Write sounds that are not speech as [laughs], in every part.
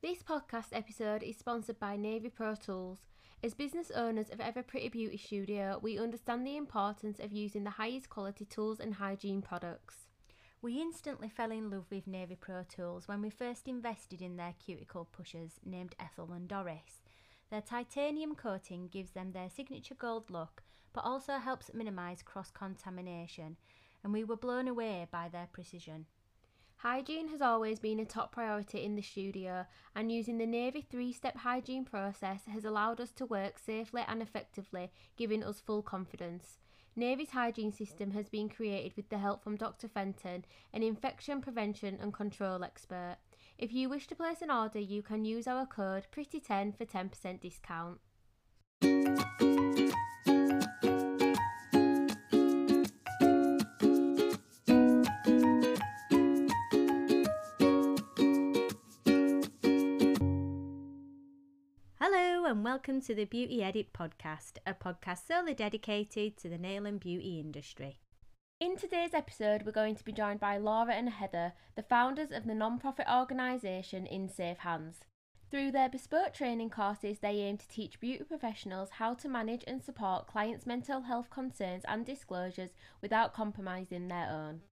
This podcast episode is sponsored by Navy Pro Tools. As business owners of Ever Pretty Beauty Studio, we understand the importance of using the highest quality tools and hygiene products. We instantly fell in love with Navy Pro Tools when we first invested in their cuticle pushers named Ethel and Doris. Their titanium coating gives them their signature gold look, but also helps minimise cross contamination, and we were blown away by their precision. Hygiene has always been a top priority in the studio, and using the Navy three step hygiene process has allowed us to work safely and effectively, giving us full confidence. Navy's hygiene system has been created with the help from Dr. Fenton, an infection prevention and control expert. If you wish to place an order, you can use our code PRETTY10 for 10% discount. And welcome to the Beauty Edit podcast, a podcast solely dedicated to the nail and beauty industry. In today's episode, we're going to be joined by Laura and Heather, the founders of the non-profit organisation In Safe Hands. Through their bespoke training courses, they aim to teach beauty professionals how to manage and support clients' mental health concerns and disclosures without compromising their own.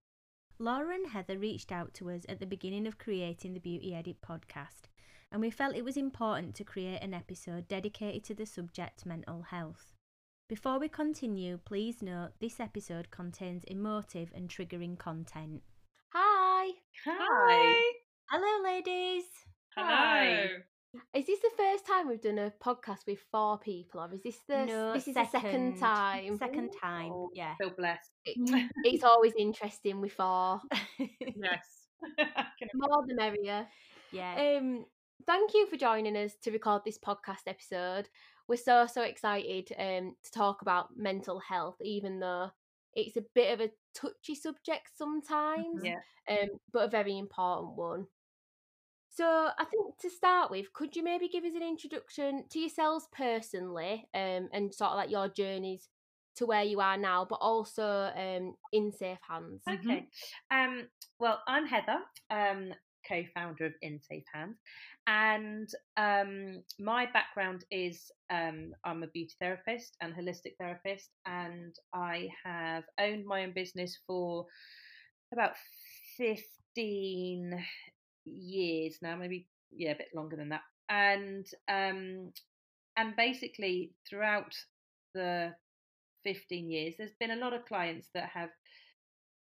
Laura and Heather reached out to us at the beginning of creating the Beauty Edit podcast, and we felt it was important to create an episode dedicated to the subject mental health. Before we continue, please note this episode contains emotive and triggering content. Hi! Hi. Hello, ladies! Hello. Is this the first time we've done a podcast with four people, or is this the No, this is the second time? Second time, Oh, yeah. Feel blessed. It- [laughs] it's always interesting with four. [laughs] Yes. [laughs] More the merrier. yeah. Um, thank you for joining us to record this podcast episode. We're so so excited um to talk about mental health, even though it's a bit of a touchy subject sometimes, yeah. um, but a very important one. So I think to start with, could you maybe give us an introduction to yourselves personally, um, and sort of like your journeys to where you are now, but also um in safe hands. Okay. Um, well, I'm Heather, um, co-founder of In Safe Hands, and um, my background is um, I'm a beauty therapist and holistic therapist, and I have owned my own business for about fifteen years now, maybe yeah, a bit longer than that, and um, and basically throughout the 15 years, there's been a lot of clients that have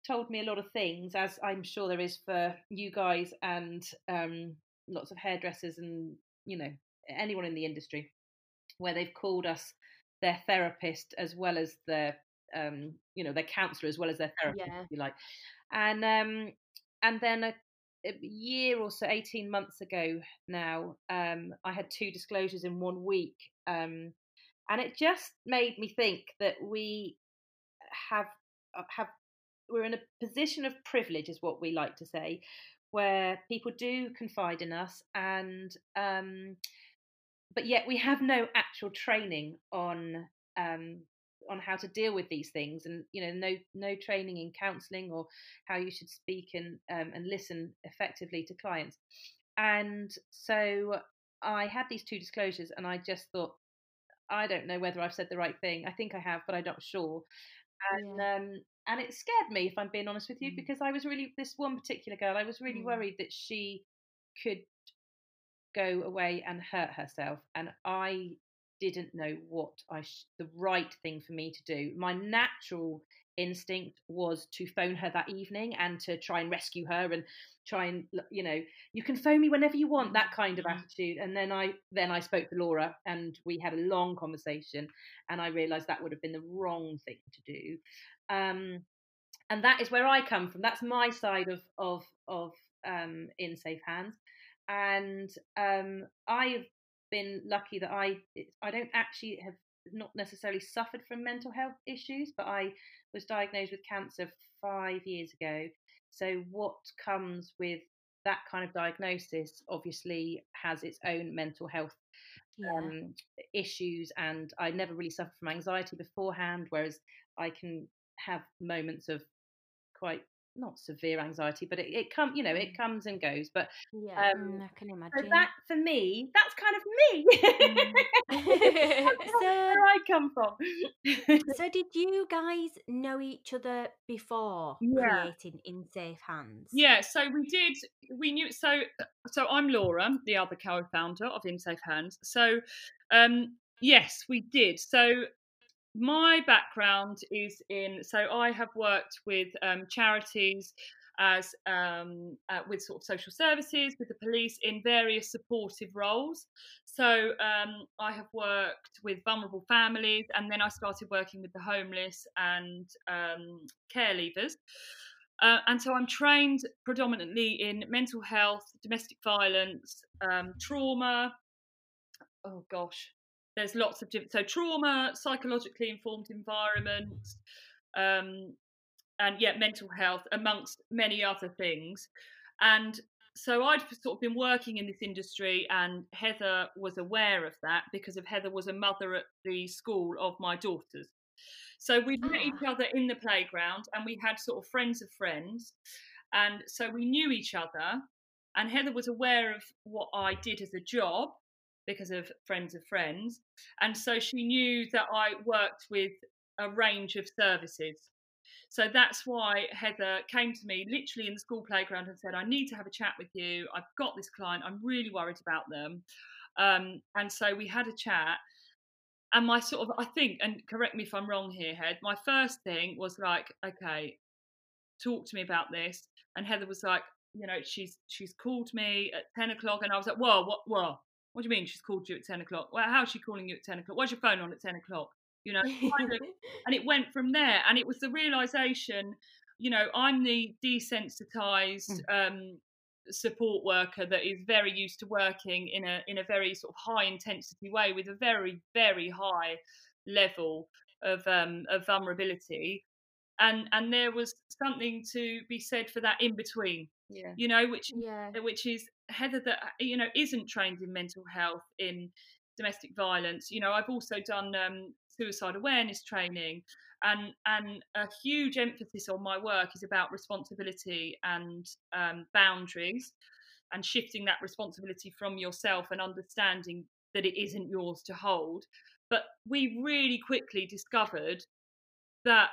told me a lot of things, as I'm sure there is for you guys and um, lots of hairdressers and you know anyone in the industry, where they've called us their therapist as well as their um, you know their counsellor as well as their therapist, Yeah. if you like, and um, and then a, a year or so, 18 months ago now, um, I had two disclosures in one week. Um, and it just made me think that we have uh, have we're in a position of privilege is what we like to say where people do confide in us and um but yet we have no actual training on um on how to deal with these things and you know no no training in counseling or how you should speak and um, and listen effectively to clients and so i had these two disclosures and i just thought I don't know whether I've said the right thing. I think I have, but I'm not sure. And um, and it scared me, if I'm being honest with you, Mm. because I was really this one particular girl. I was really Mm. worried that she could go away and hurt herself, and I didn't know what I sh- the right thing for me to do. My natural instinct was to phone her that evening and to try and rescue her and try and you know you can phone me whenever you want that kind of Mhm. attitude and then i then i spoke to laura and we had a long conversation and i realized that would have been the wrong thing to do um and that is where i come from. That's my side of of of um in safe hands. And um i've been lucky that i i don't actually have not necessarily suffered from mental health issues but i was diagnosed with cancer five years ago. So what comes with that kind of diagnosis obviously has its own mental health Yeah. um, issues and I never really suffered from anxiety beforehand, whereas I can have moments of quite not severe anxiety, but it, it come you know it Mm. comes and goes. But Yeah, um, mm, I can so imagine. that for me, that's kind of me. [laughs] That's [laughs] So- where I come from. [laughs] so did you guys know each other before Yeah. creating In Safe Hands? Yeah, so we did. We knew. So, [clears throat] so I'm Laura, the other co-founder of In Safe Hands. So, um, yes, we did. So, my background is in. So, I have worked with um, charities as um, uh, with sort of social services, with the police in various supportive roles. So, um, I have worked with vulnerable families, and then I started working with the homeless and um, care leavers. Uh, and so I'm trained predominantly in mental health, domestic violence, um, trauma. Oh gosh, there's lots of different. So trauma, psychologically informed environments, um, and yeah, mental health, amongst many other things. And so I'd sort of been working in this industry, and Heather was aware of that because of Heather was a mother at the school of my daughters. So we met Ah. each other in the playground, and we had sort of friends of friends, and so we knew each other. And Heather was aware of what I did as a job because of friends of friends, and so she knew that I worked with a range of services. So that's why Heather came to me literally in the school playground and said, I need to have a chat with you. I've got this client. I'm really worried about them. Um, and so we had a chat. And my sort of, I think, and correct me if I'm wrong here, Head, my first thing was like, okay, talk to me about this. And Heather was like, you know, she's she's called me at 10 o'clock. And I was like, whoa, what, whoa, what do you mean she's called you at 10 o'clock? Well, how's she calling you at 10 o'clock? Why's your phone on at 10 o'clock? You know, kind of [laughs] and it went from there and it was the realization you know i'm the desensitized um support worker that is very used to working in a in a very sort of high intensity way with a very very high level of um of vulnerability and and there was something to be said for that in between yeah. you know which Yeah. which is Heather that you know isn't trained in mental health in domestic violence. You know, I've also done um, suicide awareness training, and and a huge emphasis on my work is about responsibility and um, boundaries, and shifting that responsibility from yourself and understanding that it isn't yours to hold. But we really quickly discovered that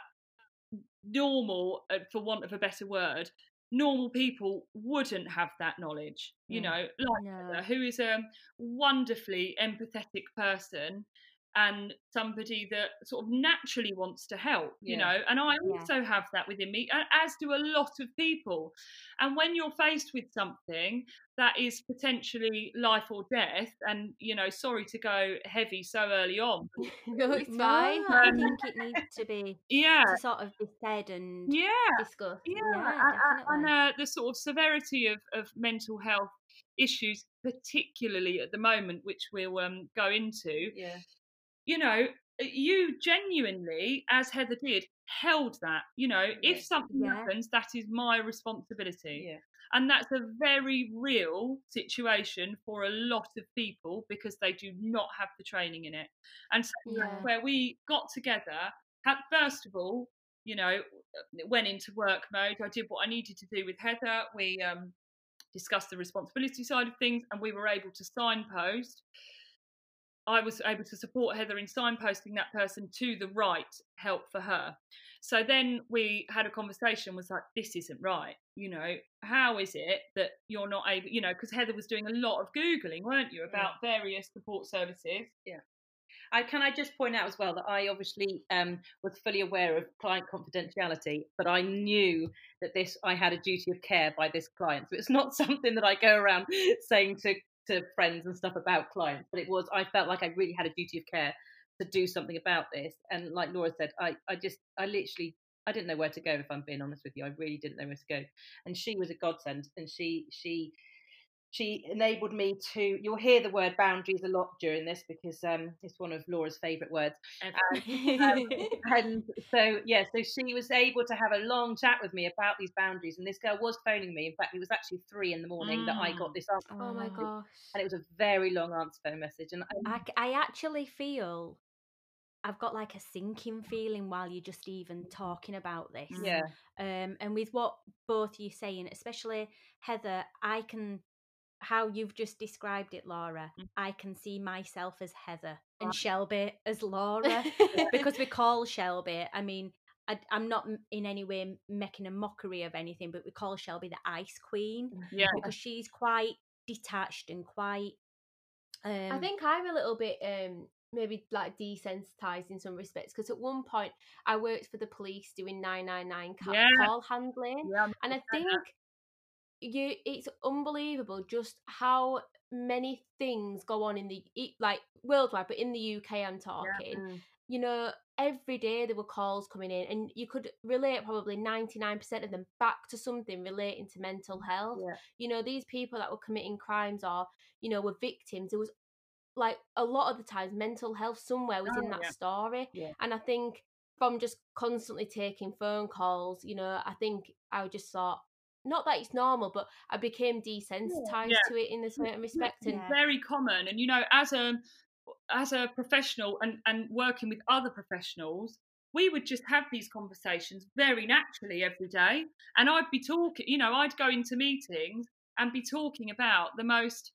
normal, uh, for want of a better word, normal people wouldn't have that knowledge. You know, like. Heather, who is a wonderfully empathetic person and somebody that sort of naturally wants to help, you Yeah. know. And I Yeah. also have that within me, as do a lot of people. And when you're faced with something that is potentially life or death, and you know, sorry to go heavy so early on, [laughs] [laughs] no, it's fine. I Um, think it needs to be yeah, to sort of be said and yeah, Discuss. yeah, Yeah, and uh, the sort of severity of, of mental health issues, particularly at the moment, which we'll um, go into, Yeah. You know, you genuinely, as Heather did, held that. You know, Yeah. if something Yeah. happens, that is my responsibility. Yeah. And that's a very real situation for a lot of people because they do not have the training in it. And so where we got together, had, first of all, you know, went into work mode. I did what I needed to do with Heather. We um, discussed the responsibility side of things, and we were able to signpost. I was able to support Heather in signposting that person to the right help for her. So then we had a conversation. Was like, this isn't right. You know, how is it that you're not able? You know, because Heather was doing a lot of googling, weren't you, about various support services? Yeah. I, can I just point out as well that I obviously um, was fully aware of client confidentiality, but I knew that this I had a duty of care by this client. So it's not [laughs] something that I go around saying to to friends and stuff about clients, but it was I felt like I really had a duty of care to do something about this. And like Laura said, I I just I literally I didn't know where to go if I'm being honest with you. I really didn't know where to go. And she was a godsend, and she she she enabled me to you'll hear the word boundaries a lot during this because um, it's one of laura's favourite words And [laughs] and so yeah so she was able to have a long chat with me about these boundaries and this girl was phoning me in fact it was actually three in the morning that i got Mm. this answer Oh my gosh. and it was a very long answer phone message and I, I actually feel I've got like a sinking feeling while you're just even talking about this. Yeah. Um, and with what both you saying, especially Heather, I can how you've just described it, Laura. Mm. I can see myself as Heather and Shelby as Laura [laughs] because we call Shelby. I mean, I, I'm not in any way making a mockery of anything, but we call Shelby the Ice Queen Yeah. because she's quite detached and quite. Um, I think I'm a little bit um maybe like desensitized in some respects because at one point I worked for the police doing 999 ca- Yeah. call handling Yeah, and I think. You it's unbelievable just how many things go on in the like worldwide but in the UK I'm talking Mm. you know every day there were calls coming in and you could relate probably 99% of them back to something relating to mental health Yeah. you know these people that were committing crimes or you know were victims there was like a lot of the times mental health somewhere was in Oh, that yeah. story Yeah. and i think from just constantly taking phone calls you know i think i just thought not that it's normal but i became desensitized Yeah. to it in a certain respect and Yeah. very common and you know as a as a professional and and working with other professionals we would just have these conversations very naturally every day and i'd be talking you know i'd go into meetings and be talking about the most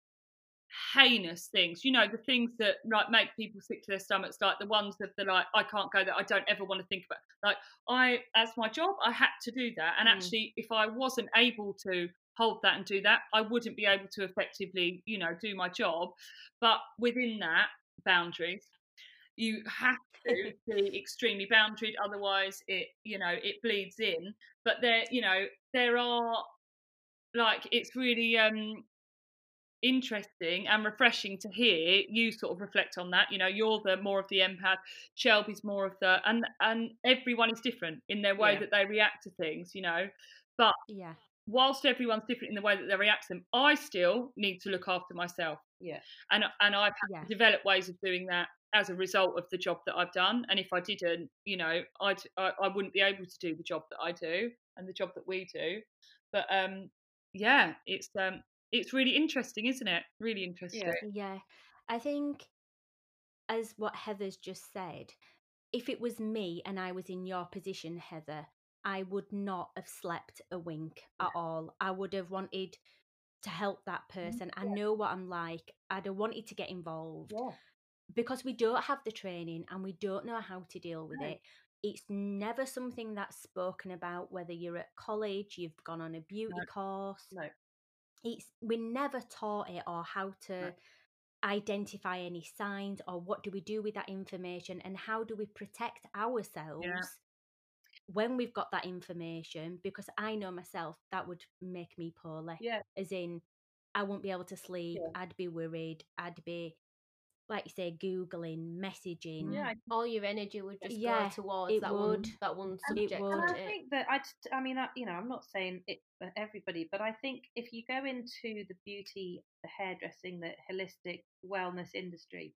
heinous things you know the things that like make people sick to their stomachs like the ones that they're like i can't go there i don't ever want to think about like i as my job i had to do that and Mm. actually if i wasn't able to hold that and do that i wouldn't be able to effectively you know do my job but within that boundaries you have to [laughs] be extremely boundaried otherwise it you know it bleeds in but there you know there are like it's really um interesting and refreshing to hear you sort of reflect on that. You know you're the more of the empath shelby's more of the and and everyone is different in their way Yeah. that they react to things you know but yeah, whilst everyone's different in the way that they react to them i still need to look after myself. Yeah. and and i've had yeah, to develop ways of doing that as a result of the job that i've done and if i didn't you know i'd I, I wouldn't be able to do the job that i do and the job that we do. But um yeah it's um it's really interesting isn't it really interesting yeah. yeah. I think, as what Heather's just said, if it was me and I was in your position, Heather, I would not have slept a wink at all. I would have wanted to help that mm, person. I know what I'm like. I'd have wanted to get involved. Yeah. because we don't have the training and we don't know how to deal with No. it. It's never something that's spoken about, whether you're at college, you've gone on a beauty No. course. No. It's we're never taught it or how to identify any signs or what do we do with that information and how do we protect ourselves when we've got that information because I know myself that would make me poorly Yeah. as in I won't be able to sleep. Yeah. I'd be worried. I'd be, like you say, googling, messaging. Yeah. all your energy would just Yeah, go towards it that would. one that one It subject would. And wouldn't I it? think that I, just- I mean, I, you know, I'm not saying it for everybody, but I think if you go into the beauty, the hairdressing, the holistic wellness industry,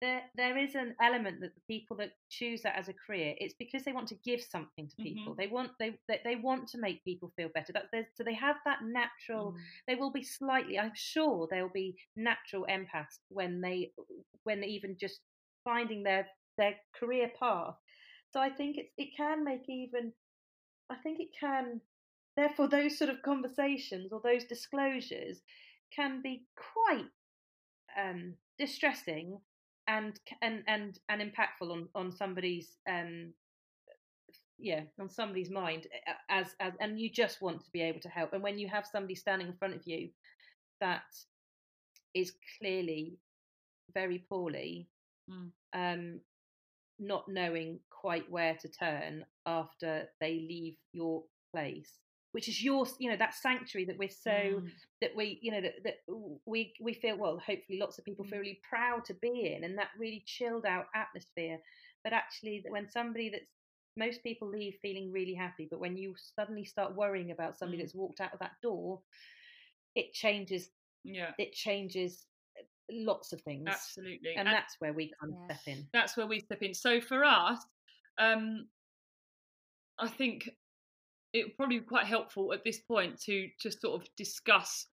there there is an element that the people that choose that as a career, it's because they want to give something to people. They want they, they they want to make people feel better. That so they have that natural. Mm. They will be slightly. I'm sure they'll be natural empaths when they when even just finding their their career path. So I think it's it can make even I think it can therefore those sort of conversations or those disclosures can be quite um, distressing and and and and impactful on on somebody's um yeah on somebody's mind uh, as as and you just want to be able to help and when you have somebody standing in front of you that is clearly very poorly Mm. um not knowing quite where to turn after they leave your place which is your you know that sanctuary that we're so Mm. that we you know that, that we we feel well hopefully lots of people feel really proud to be in and that really chilled out atmosphere. But actually when somebody that's most people leave feeling really happy but when you suddenly start worrying about somebody Mm. that's walked out of that door it changes yeah. it changes uh, lots of things. Absolutely. And And- that's where we kind of step in. That's where we step in. So for us, um, I think it would probably be quite helpful at this point to just sort of discuss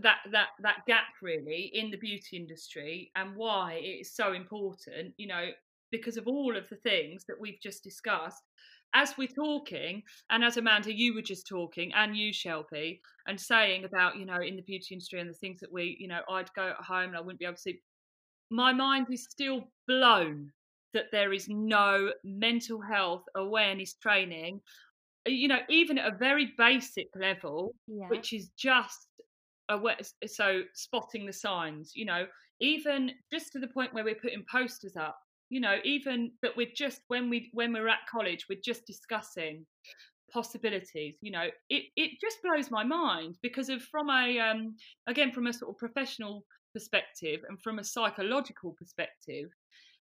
that that that gap really in the beauty industry and why it is so important. You know, because of all of the things that we've just discussed, as we're talking, and as Amanda, you were just talking, and you, Shelby, and saying about, you know, in the beauty industry and the things that we, you know, I'd go at home and I wouldn't be able to see. My mind is still blown that there is no mental health awareness training, you know, even at a very basic level, Yeah. which is just aware, so spotting the signs, you know, even just to the point where we're putting posters up you know even that we're just when we when we're at college we're just discussing possibilities you know it it just blows my mind because of from a um again from a sort of professional perspective and from a psychological perspective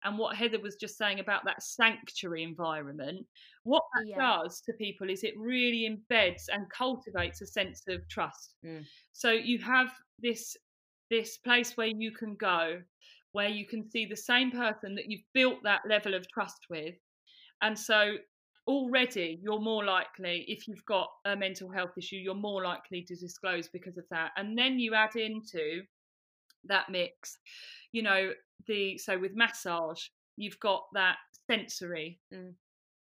and what Heather was just saying about that sanctuary environment, what that Yeah. does to people is it really embeds and cultivates a sense of trust. Mm. So you have this this place where you can go, where you can see the same person that you've built that level of trust with, and so already you're more likely if you've got a mental health issue you're more likely to disclose because of that and then you add into that mix you know the so with massage you've got that sensory Mm.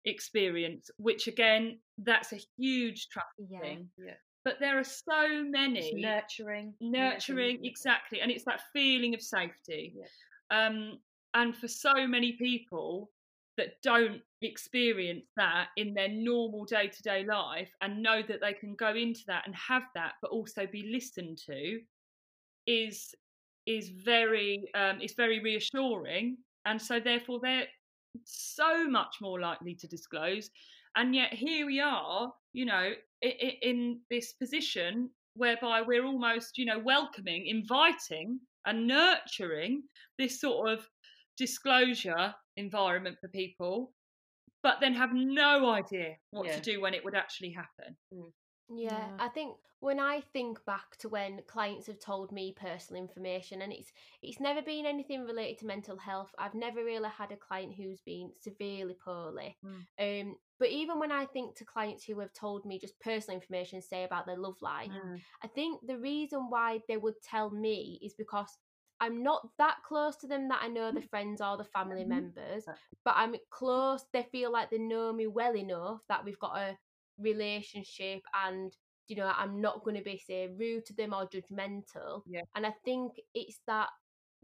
experience which again that's a huge trust Yeah. thing Yeah. but there are so many It's nurturing. nurturing Yeah. exactly and it's that feeling of safety Yeah. um and for so many people that don't experience that in their normal day-to-day life and know that they can go into that and have that but also be listened to is is very um is very reassuring and so therefore they're so much more likely to disclose and yet here we are you know in this position whereby we're almost you know welcoming inviting and nurturing this sort of disclosure environment for people but then have no idea what Yeah. to do when it would actually happen Yeah, Yeah. I think when I think back to when clients have told me personal information and it's it's never been anything related to mental health. I've never really had a client who's been severely poorly. Um but even when I think to clients who have told me just personal information say about their love life, Mm. I think the reason why they would tell me is because I'm not that close to them that I know the [laughs] friends or the family Mhm. members, but I'm close. They feel like they know me well enough that we've got a relationship and you know I'm not going to be say rude to them or judgmental. Yeah. And I think it's that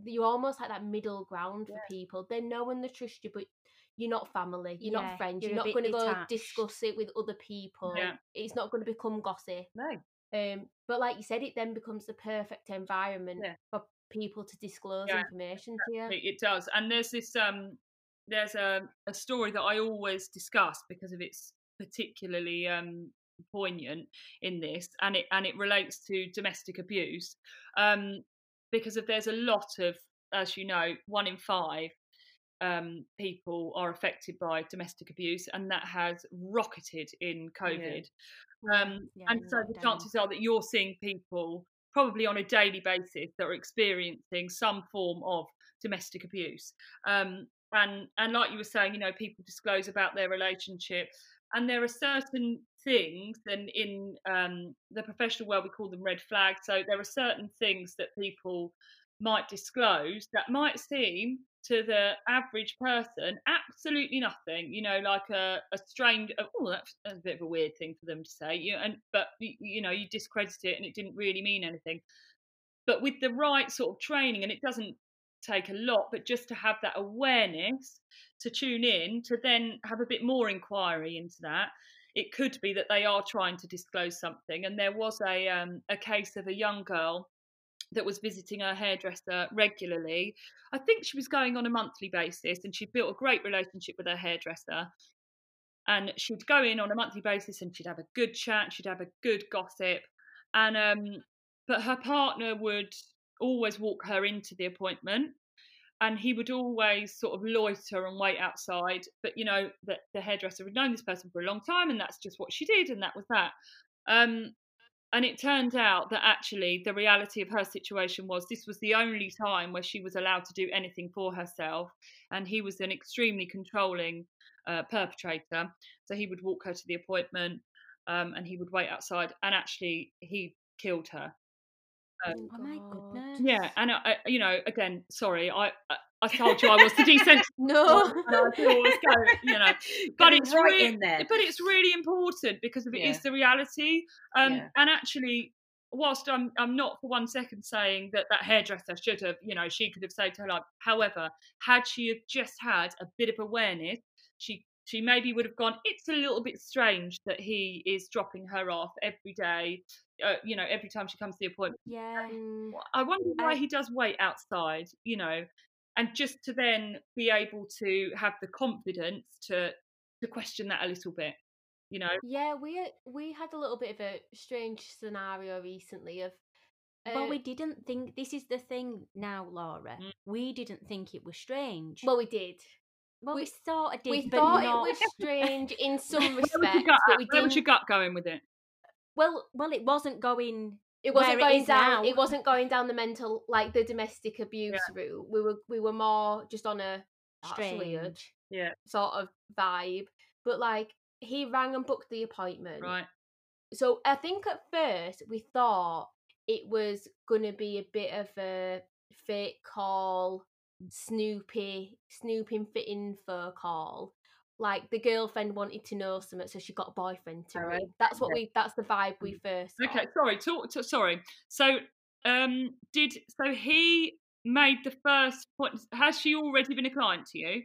you're almost like that middle ground for people. They know and they trust you, but you're not family. You're Yeah, not friends. you're You're, not going to go discuss it with other people. Yeah. It's not going to become gossip. No. Um, but like you said, it then becomes the perfect environment Yeah. for people to disclose Yeah, information to you. It, it does. And there's this um there's a, a story that I always discuss because of its particularly um poignant in this and it and it relates to domestic abuse. Um because of there's a lot of as you know, one in five um, people are affected by domestic abuse, and that has rocketed in COVID. Um, Yeah, and so the chances are that you're seeing people probably on a daily basis that are experiencing some form of domestic abuse. Um, and and like you were saying, you know, people disclose about their relationship, and there are certain things, and in um, the professional world we call them red flags. So there are certain things that people might disclose that might seem to the average person absolutely nothing you know like a, a strained oh that's, that's a bit of a weird thing for them to say you and but you know you discredit it and it didn't really mean anything but with the right sort of training and it doesn't take a lot but just to have that awareness to tune in to then have a bit more inquiry into that it could be that they are trying to disclose something and there was a um, a case of a young girl that was visiting her hairdresser regularly. I think she was going on a monthly basis and she'd built a great relationship with her hairdresser. And she'd go in on a monthly basis and she'd have a good chat, she'd have a good gossip. And um but her partner would always walk her into the appointment and he would always sort of loiter and wait outside. But you know, that the hairdresser had known this person for a long time and that's just what she did and that was that. Um and it turned out that actually the reality of her situation was this was the only time where she was allowed to do anything for herself and he was an extremely controlling uh, perpetrator so he would walk her to the appointment um, and he would wait outside and actually he killed her Oh my goodness. yeah and I, I- you know again sorry I, I I told you I was the [laughs] decent. No. I always you know. [laughs] But it's right really, in there. but it's really important because it is Yeah. the reality. Um, Yeah. and actually, whilst I'm I'm not for one second saying that that hairdresser should have, you know, she could have saved her life. However, had she have just had a bit of awareness, she she maybe would have gone. It's a little bit strange that he is dropping her off every day. Uh, you know, every time she comes to the appointment. yeah. I wonder why he does wait outside, you know, and just to then be able to have the confidence to to question that a little bit, you know. Yeah, we we had a little bit of a strange scenario recently of. Well, uh, we didn't think this is the thing now, Laura. Mm. We didn't think it was strange. well, we did. well we, we- sort of did, we but thought not. it was strange in [laughs] some Where was your respects, but we Where was your didn't. gut going with it? Well, well, it wasn't going. It wasn't it going down. now. It wasn't going down the mental, like the domestic abuse route. We were we were more just on a that's weird Strange. Yeah, sort of vibe. But like he rang and booked the appointment. right. So I think at first we thought it was gonna be a bit of a fake call, mm. snoopy, snooping fit info call. Like the girlfriend wanted to know something, so she got a boyfriend to Oh. That's what okay. we. That's the vibe we first. got. Okay, sorry. Talk. To, sorry. So, um, did so he made the first point? Has she already been a client to you?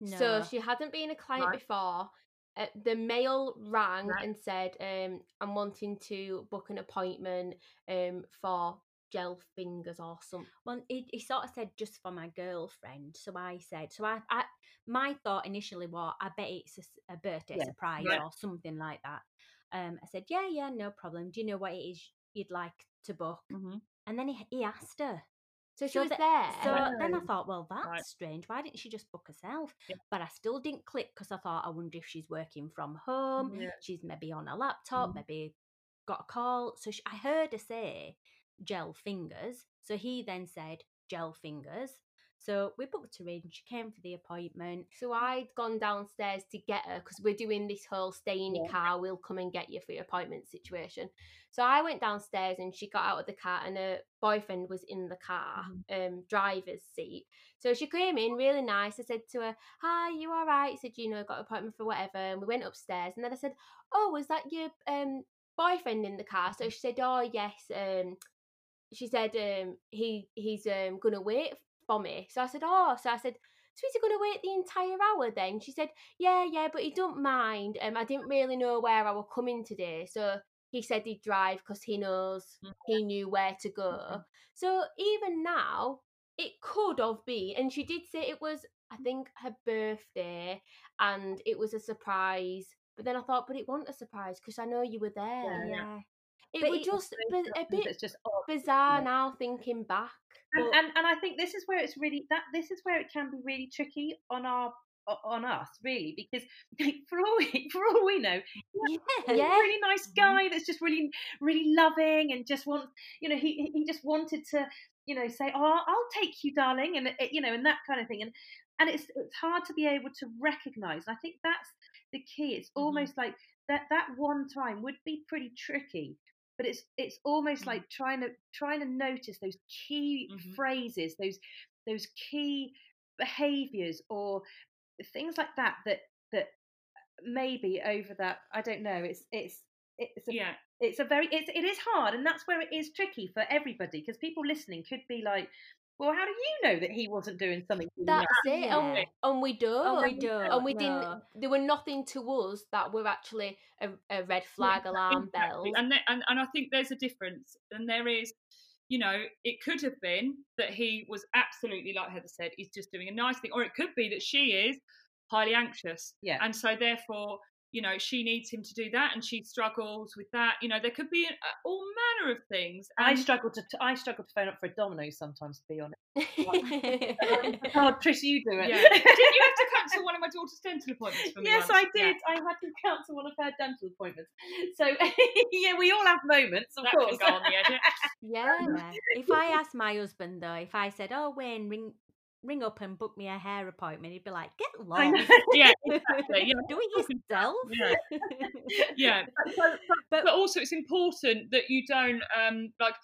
No. So she hadn't been a client Right. before. Uh, the male rang Right. and said, um, "I'm wanting to book an appointment um, for gel fingers or something." Well, he, he sort of said just for my girlfriend. So I said, so I, I my thought initially was, I bet it's a birthday Yeah, surprise right. or something like that. Um, I said, yeah, yeah, no problem. Do you know what it is you'd like to book? Mm-hmm. And then he, he asked her. So she So was the- there. So then I thought, well, that's Right. strange. Why didn't she just book herself? Yeah. But I still didn't click because I thought, I wonder if she's working from home. Yeah. She's maybe on a laptop, Mhm. maybe got a call. So she, I heard her say gel fingers. So he then said gel fingers. So we booked her in. She came for the appointment. So I'd gone downstairs to get her because we're doing this whole stay in your Yeah. car, we'll come and get you for your appointment situation. So I went downstairs and she got out of the car and her boyfriend was in the car, um, driver's seat. So she came in really nice. I said to her, Hi, you all right? She said, you know, got an appointment for whatever. And we went upstairs and then I said, Oh, was that your um boyfriend in the car? So she said, Oh yes, um she said um he he's um gonna wait for me. So I said, Oh, so I said, So is he gonna wait the entire hour then? She said, Yeah, yeah, but he don't mind. Um I didn't really know where I were coming today. So he said he'd drive because he knows he knew where to go. So even now, it could have been, and she did say it was, I think, her birthday, and it was a surprise. But then I thought, but it wasn't a surprise because I know you were there. Yeah. It But it- just bi- a bit It's just odd. bizarre now thinking back. and, But and and I think this is where it's really that this is where it can be really tricky on our on us really because [laughs] for all we, for all we know [laughs] Yeah. [laughs] he's a Yeah. really nice guy that's just really really loving and just wants you know he he just wanted to you know say oh I'll take you darling and you know and that kind of thing and and it's it's hard to be able to recognize and I think that's the key it's Mhm. almost like that that one time would be pretty tricky but it's it's almost Mhm. like trying to trying to notice those key Mhm. phrases those those key behaviors or things like that that that maybe over that i don't know it's it's it's a, Yeah. it's a very it's it is hard and that's where it is tricky for everybody because people listening could be like well how do you know that he wasn't doing something that's it, Yeah. and, and we don't. And we don't. and we no. didn't. There were nothing to us that were actually a, a red flag alarm Exactly. bells. And, there, and and I think there's a difference, and there is, you know, it could have been that he was absolutely like Heather said, he's just doing a nice thing, or it could be that she is highly anxious, Yeah. and so therefore, you know, she needs him to do that, and she struggles with that. You know, there could be uh, all manner of things. I struggle to I struggle to phone up for a Domino's sometimes to be honest. [laughs] Oh, Trish, you do it. Yeah. [laughs] Didn't you have to cancel one of my daughter's dental appointments for me? Yes, once? I Yeah. did. I had to cancel one of her dental appointments. So [laughs] yeah, we all have moments, of That course. can go on the edit. Yeah. If I asked my husband though, if I said, "Oh, Wayne, ring ring up and book me a hair appointment," he'd be like, "Get lost." [laughs] Yeah, exactly. Yeah. [laughs] Do it yourself. [laughs] Yeah. yeah but, but, But- but also it's important that you don't um like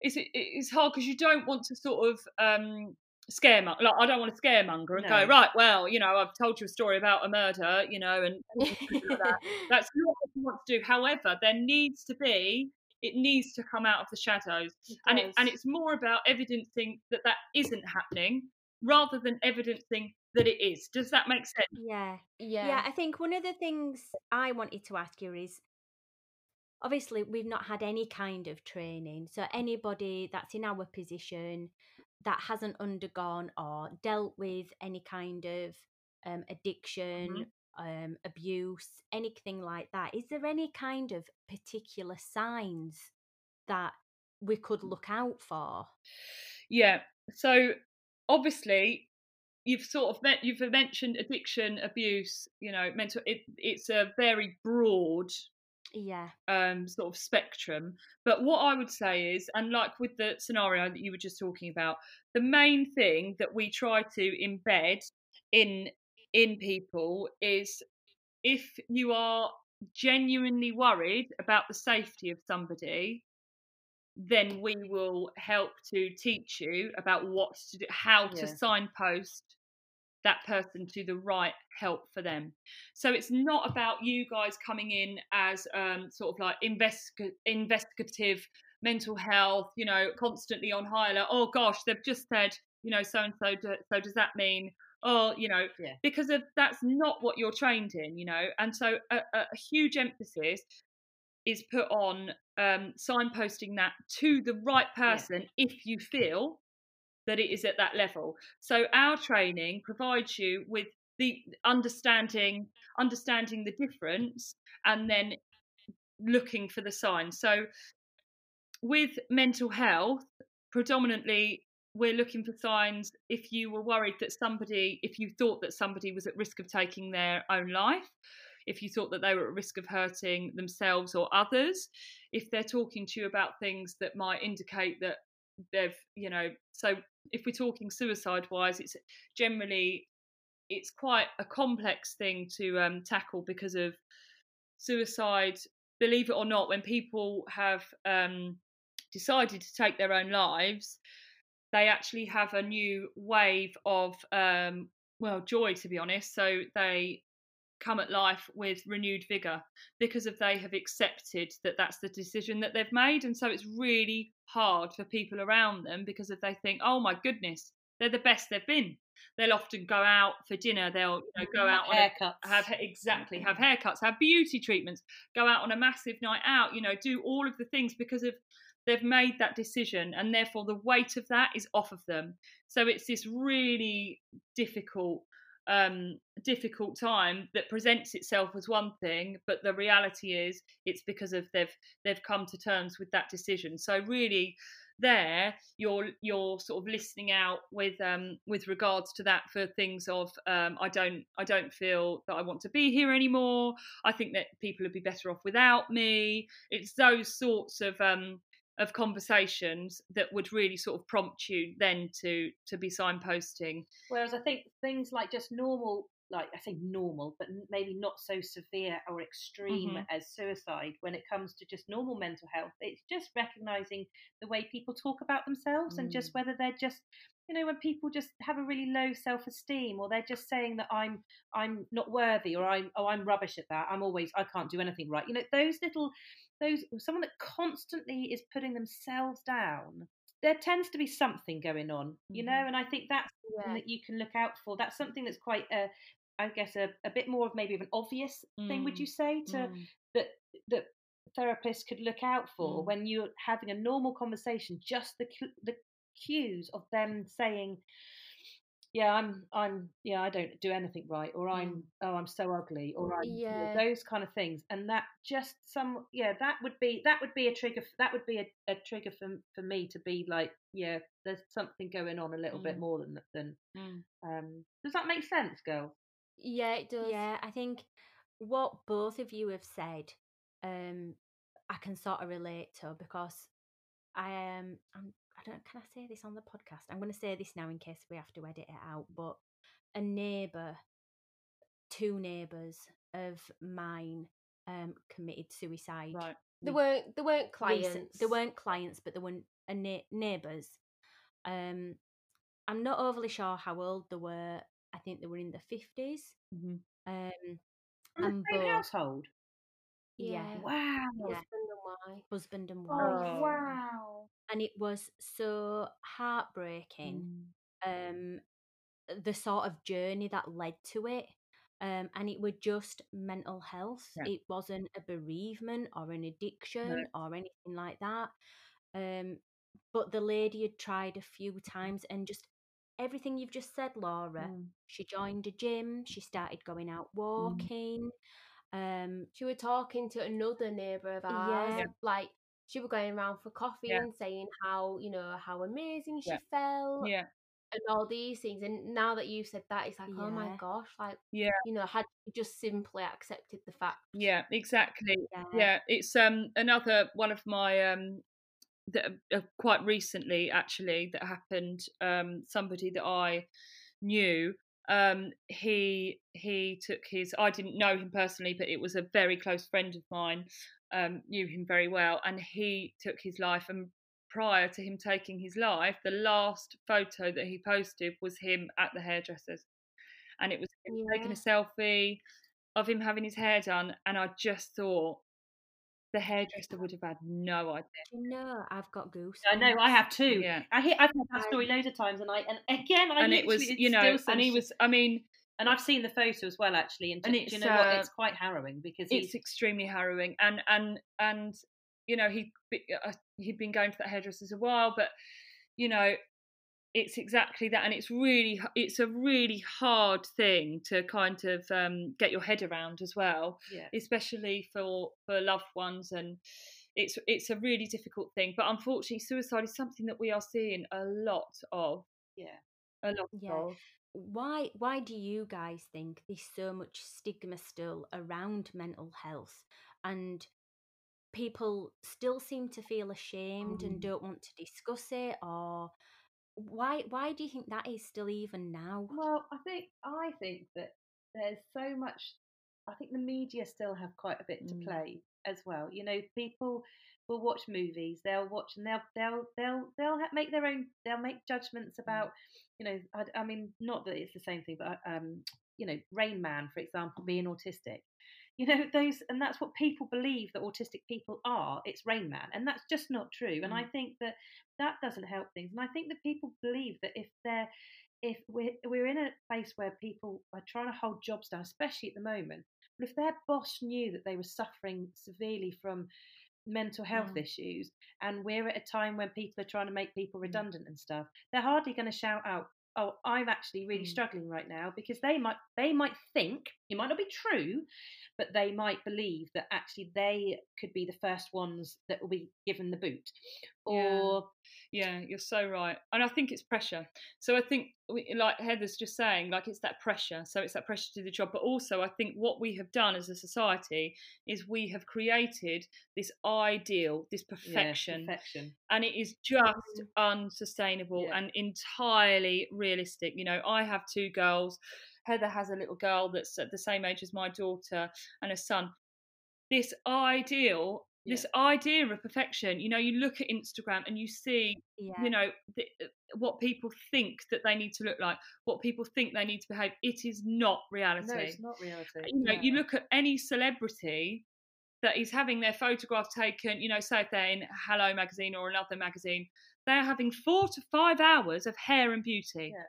it's it's hard because you don't want to sort of um scaremonger. Like I don't want to scaremonger and No. go right. Well, you know, I've told you a story about a murder, you know, and that. that's not what you want to do. However, there needs to be. It needs to come out of the shadows, and it, and it's more about evidencing that that isn't happening rather than evidencing that it is. Does that make sense? yeah. yeah. Yeah, I think one of the things I wanted to ask you is obviously we've not had any kind of training. So anybody that's in our position that hasn't undergone or dealt with any kind of um, addiction, um, abuse, anything like that, is there any kind of particular signs that we could look out for? Yeah. So obviously, you've sort of met, you've mentioned addiction, abuse. You know, mental. It, it's a very broad Yeah. um, sort of spectrum. But what I would say is, and like with the scenario that you were just talking about, the main thing that we try to embed in in people is if you are genuinely worried about the safety of somebody then we will help to teach you about what to do how to signpost that person to the right help for them. So it's not about you guys coming in as um, sort of like investi- investigative mental health, you know, constantly on high alert. Oh gosh, they've just said, you know, so and so. So does that mean? Oh, you know, Yeah. because of that's not what you're trained in, you know. And so a, a, huge emphasis is put on um, signposting that to the right person if you feel that it is at that level. So our training provides you with the understanding understanding the difference and then looking for the signs. So with mental health, predominantly we're looking for signs if you were worried that somebody if you thought that somebody was at risk of taking their own life if you thought that they were at risk of hurting themselves or others if they're talking to you about things that might indicate that they've you know so if we're talking suicide wise it's generally it's quite a complex thing to um, tackle because of suicide. Believe it or not when people have um, decided to take their own lives they actually have a new wave of um, well joy to be honest. So they come at life with renewed vigor because of they have accepted that that's the decision that they've made. And so it's really hard for people around them because if they think oh my goodness they're the best they've been they'll often go out for dinner. They'll you know, go out on a, haircuts. have exactly have haircuts have beauty treatments go out on a massive night out you know do all of the things because of they've made that decision and therefore the weight of that is off of them. So it's this really difficult um difficult time that presents itself as one thing but the reality is it's because of they've they've come to terms with that decision. So really there you're you're sort of listening out with um with regards to that for things of um I don't I don't feel that I want to be here anymore. I think that people would be better off without me. It's those sorts of um of conversations that would really sort of prompt you then to to be signposting Whereas I think things like just normal, like I think normal, but maybe not so severe or extreme Mhm. as suicide when it comes to just normal mental health. It's just recognizing the way people talk about themselves and just whether they're just you know when people just have a really low self-esteem or they're just saying that i'm i'm not worthy or i'm oh i'm rubbish at that i'm always i can't do anything right you know those little those someone that constantly is putting themselves down there tends to be something going on you know Mhm. and i think that's something Yeah. that you can look out for that's something that's quite a i guess a, a bit more of maybe of an obvious thing would Mm, you say to Mm. that that therapists could look out for Mm. when you're having a normal conversation just the the cues of them saying yeah i'm i'm yeah i don't do anything right or i'm oh i'm so ugly or i'm you know, Yeah. those kind of things and that just some yeah that would be that would be a trigger that would be a, a trigger for for me to be like yeah there's something going on a little bit Mm. more than than Mm. um does that make sense girl Yeah, it does. Yeah, I think what both of you have said, um, I can sort of relate to because I am. Um, I don't. Can I say this on the podcast? I'm going to say this now in case we have to edit it out. But a neighbour, two neighbours of mine, um, committed suicide. right There weren't there weren't recent- clients. They weren't clients, but they were a na- neighbours. Um, I'm not overly sure how old they were. I think they were in the 50s. Mhm. Um, And both. household. yeah, Yeah. Wow. Yeah. Husband and wife. husband and Oh, wife. Oh. wow. And it was so heartbreaking. Mm. um the sort of journey that led to it um and it was just mental health Yeah. it wasn't a bereavement or an addiction or anything like that um but the lady had tried a few times and just everything you've just said laura Mm. she joined a gym she started going out walking um She was talking to another neighbour of ours. Yeah. Like she was going around for coffee Yeah. and saying how, you know, how amazing she Yeah. felt Yeah. and all these things. And now that you said that, it's like, oh my gosh, like Yeah. you know, had just simply accepted the fact. Yeah, exactly. yeah Yeah, it's um another one of my um that uh, quite recently actually that happened. Um, somebody that I knew. Um, he he took his. I didn't know him personally, but it was a very close friend of mine. Um, knew him very well, and he took his life. And prior to him taking his life, the last photo that he posted was him at the hairdressers, and it was him taking a selfie of him having his hair done. And I just thought the hairdresser would have had no idea. Know i've got goose. I know, I have too. Yeah. I hear, I've heard that story loads of times, and I and again, I and it was, you know, and he was. I mean, and I've seen the photo as well, actually, and, And do you know what? uh, It's quite harrowing because it's extremely harrowing and and and you know he uh, he'd been going to that hairdresser's a while but you know it's exactly that and it's really it's a really hard thing to kind of um, get your head around as well yeah, especially for for loved ones and it's it's a really difficult thing but unfortunately suicide is something that we are seeing a lot of yeah. a lot Yeah. of why why do you guys think there's so much stigma still around mental health and people still seem to feel ashamed and Mm. don't want to discuss it or why why do you think that is still even now Well, I think I think that there's so much. I think the media still have quite a bit to Mm. play as well. You know, people will watch movies. They'll watch and they'll they'll they'll they'll make their own. They'll make judgments about. You know, I, I mean, not that it's the same thing, but um, you know, Rain Man, for example, being autistic. You know, those and that's what people believe that autistic people are. It's Rain Man, and that's just not true. And I think that that doesn't help things. And I think that people believe that if they're if we're we're in a place where people are trying to hold jobs down, especially at the moment, but if their boss knew that they were suffering severely from mental health Mm. issues, and we're at a time when people are trying to make people Mm. redundant and stuff, they're hardly going to shout out, "Oh, I'm actually really Mm. struggling right now," because they might they might think it might not be true, but they might believe that actually they could be the first ones that will be given the boot, or Yeah, you're so right. And I think it's pressure. So I think, we- like Heather's just saying, like it's that pressure. So it's that pressure to do the job. But also, I think what we have done as a society is we have created this ideal, this yeah, perfection. perfection. and it is just mm. unsustainable Yeah. and entirely realistic. You know, I have two girls. Heather has a little girl that's at the same age as my daughter and a son. This ideal, this idea of perfection, you know, you look at Instagram and you see, yeah you know, the, uh, what people think that they need to look like, what people think they need to behave. It is not reality No, it's not reality. you know, you look at any celebrity that is having their photograph taken, you know, say if they're in Hello magazine or another magazine, they're having four to five hours of hair and beauty. Yeah.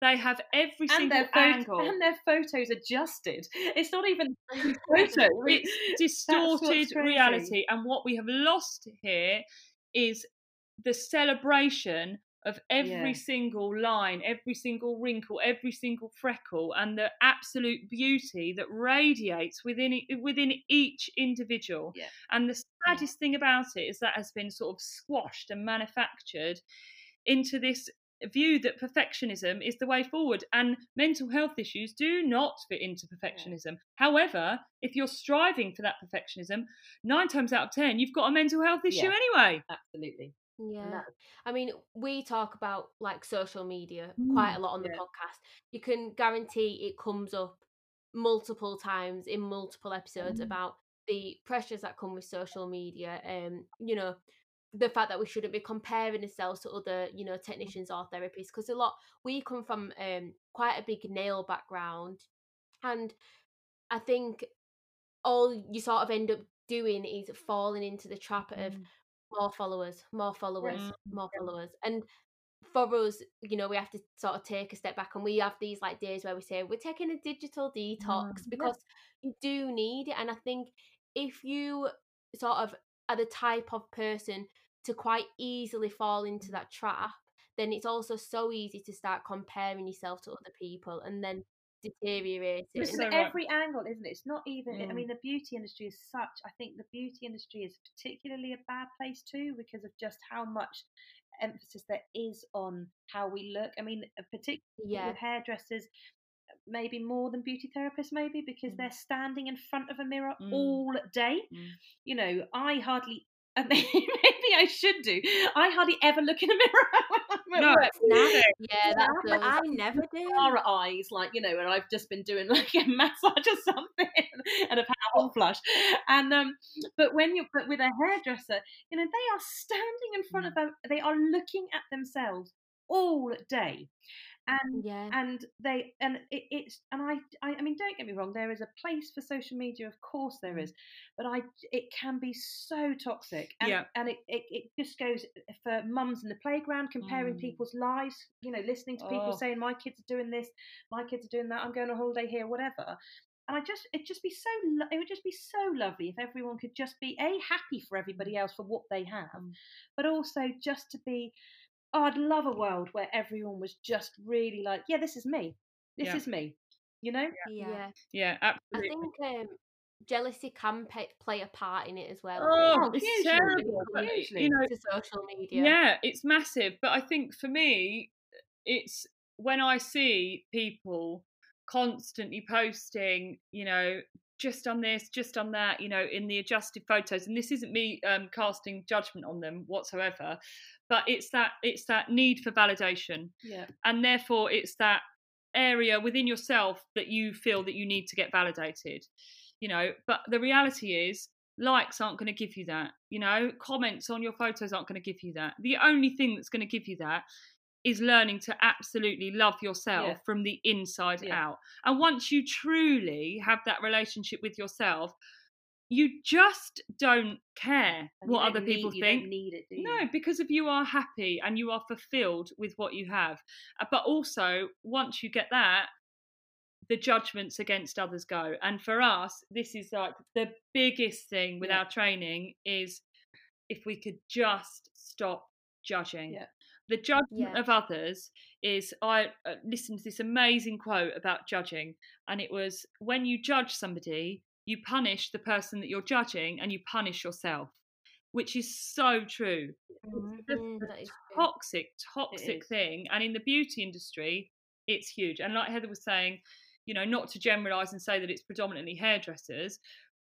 They have every and single their, angle. and their photos adjusted. It's not even [laughs] photo. it's distorted reality. And what we have lost here is the celebration of every Yeah. single line, every single wrinkle, every single freckle, and the absolute beauty that radiates within within each individual. Yeah. And the saddest thing about it is that has been sort of squashed and manufactured into this view that perfectionism is the way forward and mental health issues do not fit into perfectionism however if you're striving for that perfectionism nine times out of ten you've got a mental health issue Yeah. anyway Absolutely. Yeah. that- I mean, we talk about like social media quite a lot on the yeah. podcast. You can guarantee it comes up multiple times in multiple episodes Mm. about the pressures that come with social media. and you know, the fact that we shouldn't be comparing ourselves to other you know technicians or therapists because a lot we come from um quite a big nail background and i think all you sort of end up doing is falling into the trap of Mm. More followers more followers Mm. more followers and for us you know we have to sort of take a step back and we have these like days where we say we're taking a digital detox because you do need it and i think if you sort of are the type of person to quite easily fall into that trap then it's also so easy to start comparing yourself to other people and then It's so right. every angle, isn't it? It's not even. I Mm. mean, the beauty industry is such. I think the beauty industry is particularly a bad place too because of just how much emphasis there is on how we look. I mean, uh, particularly yeah with hairdressers, maybe more than beauty therapists, maybe because Mm. they're standing in front of a mirror Mm. all day. Mm. You know, I hardly. [laughs] Maybe I should do. I hardly ever look in a mirror. [laughs] when I'm No, work. yeah. yeah that's but. I never do. Our eyes, like you know, and I've just been doing [laughs] like a massage or something, and a hot flush. And um, but when you but with a hairdresser, you know, they are standing in front of them, they are looking at themselves all day, and yeah and they and it, it's and I, I I mean, don't get me wrong, there is a place for social media, of course there is, but I it can be so toxic, and Yeah. and it, it it just goes for mums in the playground comparing Mm. people's lives, you know, listening to people Oh. saying my kids are doing this, my kids are doing that, I'm going on holiday here, whatever. And I just, it'd just be so, lo- it would just be so lovely if everyone could just be a happy for everybody else for what they have, Mm. but also just to be. Oh, I'd love a world where everyone was just really like, yeah, this is me, this Yeah. is me, you know. Yeah. yeah Yeah, I think um, jealousy can pay, play a part in it as well. Oh, Oh, it's hugely, terrible. but, hugely. You know, to social media. yeah, it's massive. But I think for me, it's when I see people constantly posting, you know, just on this, just on that, you know, in the adjusted photos. And this isn't me um, casting judgment on them whatsoever, but it's that it's that need for validation, Yeah. and therefore it's that area within yourself that you feel that you need to get validated. You know, but the reality is likes aren't going to give you that you know comments on your photos aren't going to give you that the only thing that's going to give you that is learning to absolutely love yourself Yeah. from the inside Yeah. out and once you truly have that relationship with yourself you just don't care And what other need- people think it, no, because if you are happy and you are fulfilled with what you have, Uh, but also once you get that, the judgments against others go. And for us, this is like the biggest thing with Yeah. our training is if we could just stop judging. Yeah. The judgment Yeah. of others is I uh, listened to this amazing quote about judging, and it was when you judge somebody, you punish the person that you're judging and you punish yourself, which is so true. Mhm. Mm, that is true. Toxic, toxic thing. And in the beauty industry, it's huge. And like Heather was saying, you know, not to generalize and say that it's predominantly hairdressers.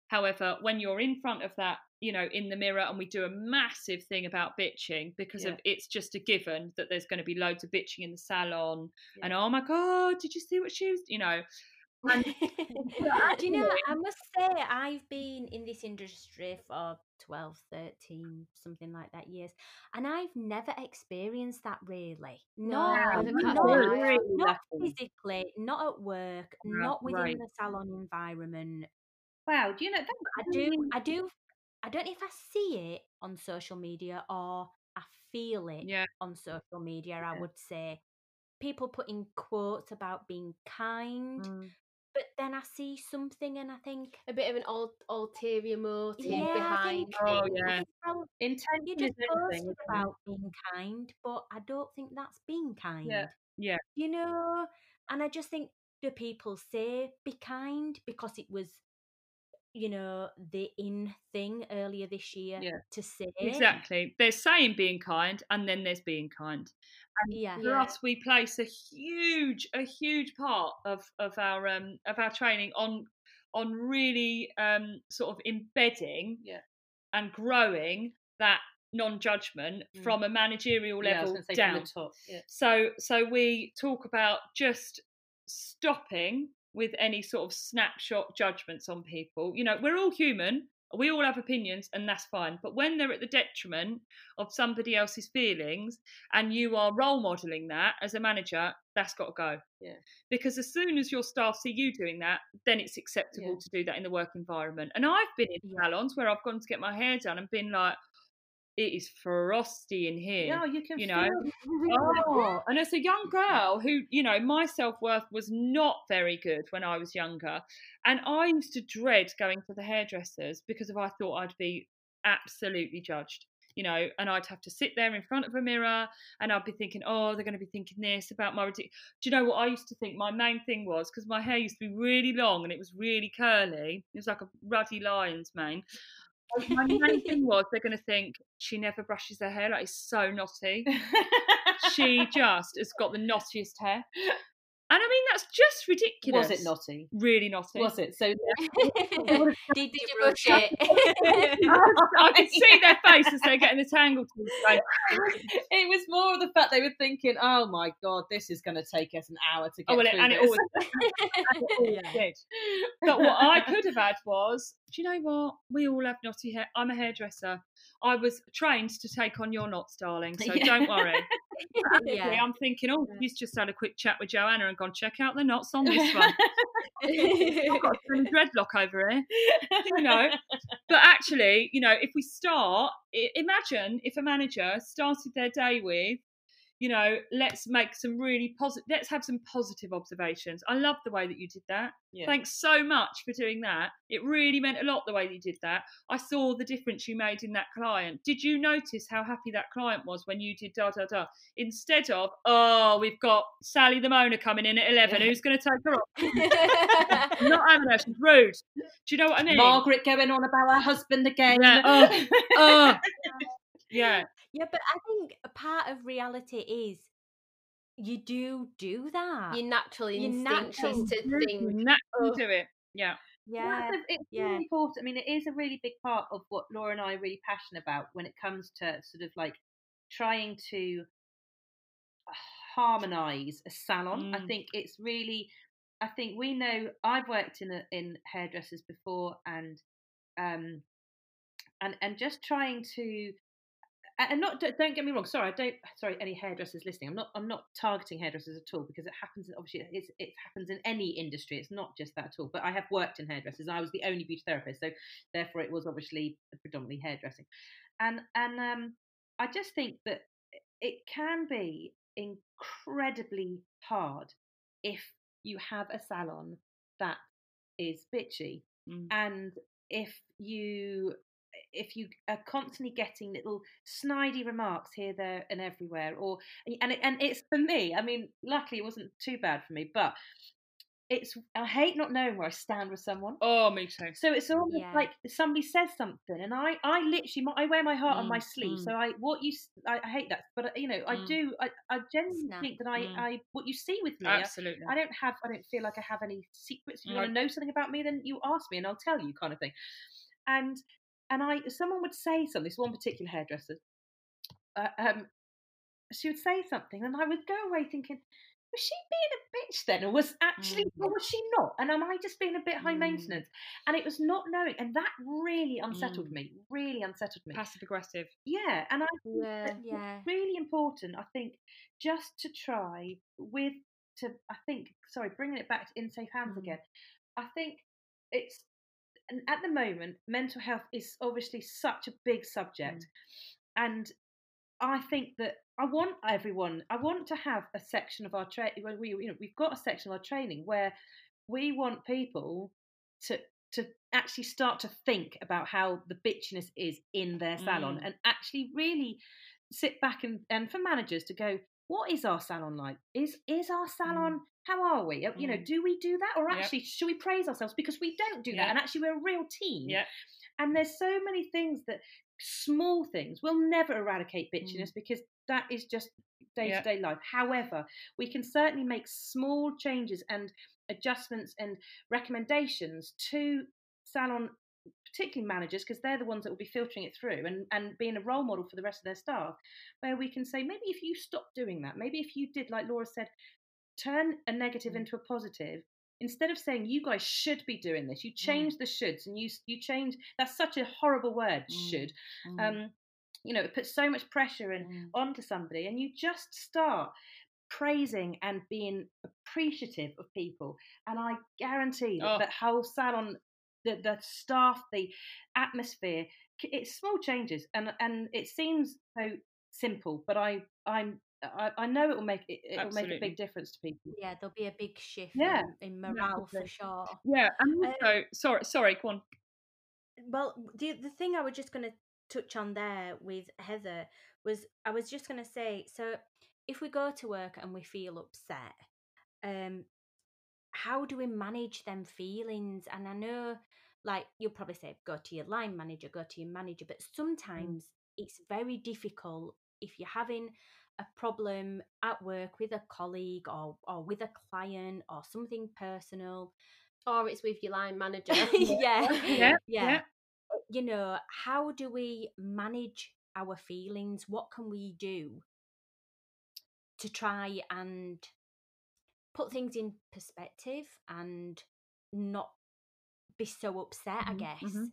However, when you're in front of that, you know, in the mirror, and we do a massive thing about bitching because of it's just a given that there's going to be loads of bitching in the salon, and oh my god, did you see what she was, you know? [laughs] [laughs] Do you know, I must say, I've been in this industry for 12, 13, something like that years, and I've never experienced that really. Wow, not, not, physically, not at work, not within great. the salon environment. Wow. Do you know that? I do, I do, I don't know if I see it on social media or I feel it Yeah. on social media. I would say people putting quotes about being kind, Mm. but then I see something and I think, a bit of an ul- ulterior motive yeah, behind Oh, yeah. Intention you just posted about being kind, but I don't think that's being kind. Yeah, Yeah. You know, and I just think do people say be kind because it was, you know, the in thing earlier this year Yeah. to say Exactly. There's saying being kind, and then there's being kind. Yeah. For Yeah. us, we place a huge, a huge part of of our um of our training on on really um sort of embedding Yeah. and growing that non-judgment Mm. from a managerial Yeah, I was level down. from the top. Yeah. So so we talk about just stopping with any sort of snapshot judgments on people. You know, we're all human. We all have opinions, and that's fine. But when they're at the detriment of somebody else's feelings, and you are role modeling that as a manager, that's got to go. Yeah. Because as soon as your staff see you doing that, then it's acceptable Yeah. to do that in the work environment. And I've been in salons where I've gone to get my hair done and been like, it is frosty in here. Yeah, you can you know. Oh, and as a young girl who, you know, my self worth was not very good when I was younger. And I used to dread going to the hairdressers because of I thought I'd be absolutely judged. You know, and I'd have to sit there in front of a mirror and I'd be thinking, oh, they're going to be thinking this about my. Do you know what I used to think? My main thing was because my hair used to be really long and it was really curly. It was like a ruddy lion's mane. My main thing was they're going to think she never brushes her hair. Like it's so knotty she just has got the knottiest hair. And I mean, that's just ridiculous. Was it naughty? Really naughty. Was it? So [laughs] [laughs] did, did you you brush brush it? [laughs] I could see their face as they're getting the tangle it was more of the fact they were thinking, "Oh my god, this is going to take us an hour to oh, get oh, well, it, through and it this." always, it always Yeah. did. But what I could have had was, do you know what? We all have naughty hair. I'm a hairdresser. I was trained to take on your knots, darling. So Yeah. don't worry. [laughs] Yeah. I'm thinking, oh, he's just had a quick chat with Joanna and gone, check out the knots on this one. [laughs] I've got a funny dreadlock over here. you know. [laughs] But actually, you know, if we start, imagine if a manager started their day with, you know, let's make some really positive, let's have some positive observations. I love the way that you did that. Yeah. Thanks so much for doing that. It really meant a lot the way that you did that. I saw the difference you made in that client. Did you notice how happy that client was when you did da da da? Instead of, oh, we've got Sally the Mona coming in at 11. Yeah. Who's going to take her off? [laughs] Not having her. She's rude. Do you know what I mean? Margaret going on about her husband again. Yeah, oh, [laughs] oh. Yeah. Yeah, but I think a part of reality is you do do that. Your natural instinct natural- is to think, Naturally oh. do it. Yeah. yeah, Well, it's yeah. really important. I mean, it is a really big part of what Laura and I are really passionate about when it comes to sort of like trying to harmonize a salon. I Mm. think it's really. I think we know. I've worked in a, in hairdressers before, and um, and and just trying to. And not don't don't get me wrong. Sorry, I don't. Sorry, any hairdressers listening. I'm not. I'm not targeting hairdressers at all because it happens. Obviously, it's, it happens in any industry. It's not just that at all. But I have worked in hairdressers. I was the only beauty therapist, so therefore it was obviously predominantly hairdressing. And and um, I just think that it can be incredibly hard if you have a salon that is bitchy Mm. and if you if you are constantly getting little snidey remarks here there and everywhere or and it, and it's for me i mean luckily it wasn't too bad for me but it's i hate not knowing where i stand with someone Oh, me too. so it's almost Yeah. like somebody says something, and I, I literally, I wear my heart on my Mm, sleeve. mm. So I, what you, I hate that, but uh, you know, I Mm. do, I, I genuinely Snap. think that I, Mm. I, what you see with me, Absolutely. I don't have, I don't feel like I have any secrets. If you want to know something about me, then you ask me, and I'll tell you, kind of thing. And, and I, someone would say something. This one particular hairdresser, uh, um, she would say something, and I would go away thinking. Was she being a bitch then, or was actually, or was she not? And am I just being a bit high Mm. maintenance? And it was not knowing, and that really unsettled Mm. me. Really unsettled me. Passive aggressive. Yeah, and I think Yeah. Yeah. really important. I think just to try with to, I think, sorry, bringing it back to in safe hands Mm. again. I think it's and at the moment, mental health is obviously such a big subject, and I think that I want everyone. I want to have a section of our training where we, you know, we've got a section of our training where we want people to to actually start to think about how the bitchiness is in their salon Mm. and actually really sit back and and for managers to go what is our salon like is is our salon how are we Uh, you know Mm. do we do that or Yep. actually should we praise ourselves because we don't do that and actually we're a real team Yeah. and there's so many things that small things will never eradicate Mm. bitchiness because that is just day to day life. However, we can certainly make small changes and adjustments and recommendations to salon, particularly managers, because they're the ones that will be filtering it through and, and being a role model for the rest of their staff, where we can say, maybe if you stop doing that, maybe if you did, like Laura said, turn a negative Mm. into a positive instead of saying you guys should be doing this, you Mm. change the shoulds and you you change. That's such a horrible word, Mm. should. Mm, Um, you know, it puts so much pressure in mm. onto somebody, and you just start praising and being appreciative of people. And I guarantee that Oh. that whole salon, the the staff, the atmosphere. It's small changes, and and it seems so simple, but I I'm I, I know it will make it, it will make a big difference to people. Yeah, there'll be a big shift Yeah, in, in morale for sure. Yeah, and Uh, also, sorry, sorry, go on. Well, the the thing I was just going to touch on there with Heather was I was just going to say so if we go to work and we feel upset, um, how do we manage them feelings? And I know, like you'll probably say, go to your line manager, go to your manager, but mm. sometimes it's very difficult if you're having a problem at work with a colleague or or with a client or something personal. Or it's with your line manager. [laughs] [laughs] yeah, Yeah, yeah. Eh, you know, how do we manage our feelings? What can we do to try and put things in perspective and not be so upset, I Mhm, guess? mhm.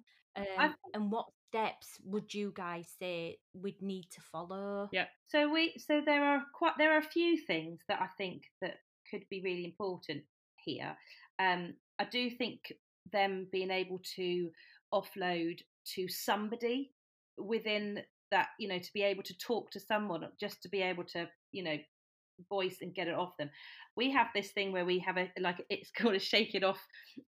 I Um, and what steps would you guys say we'd need to follow? Yeah. So we so there are quite there are a few things that I think that could be really important here. Um, I do think them being able to offload to somebody within that, you know, to be able to talk to someone, just to be able to, you know, voice and get it off them. We have this thing where we have a like it's called a shake it off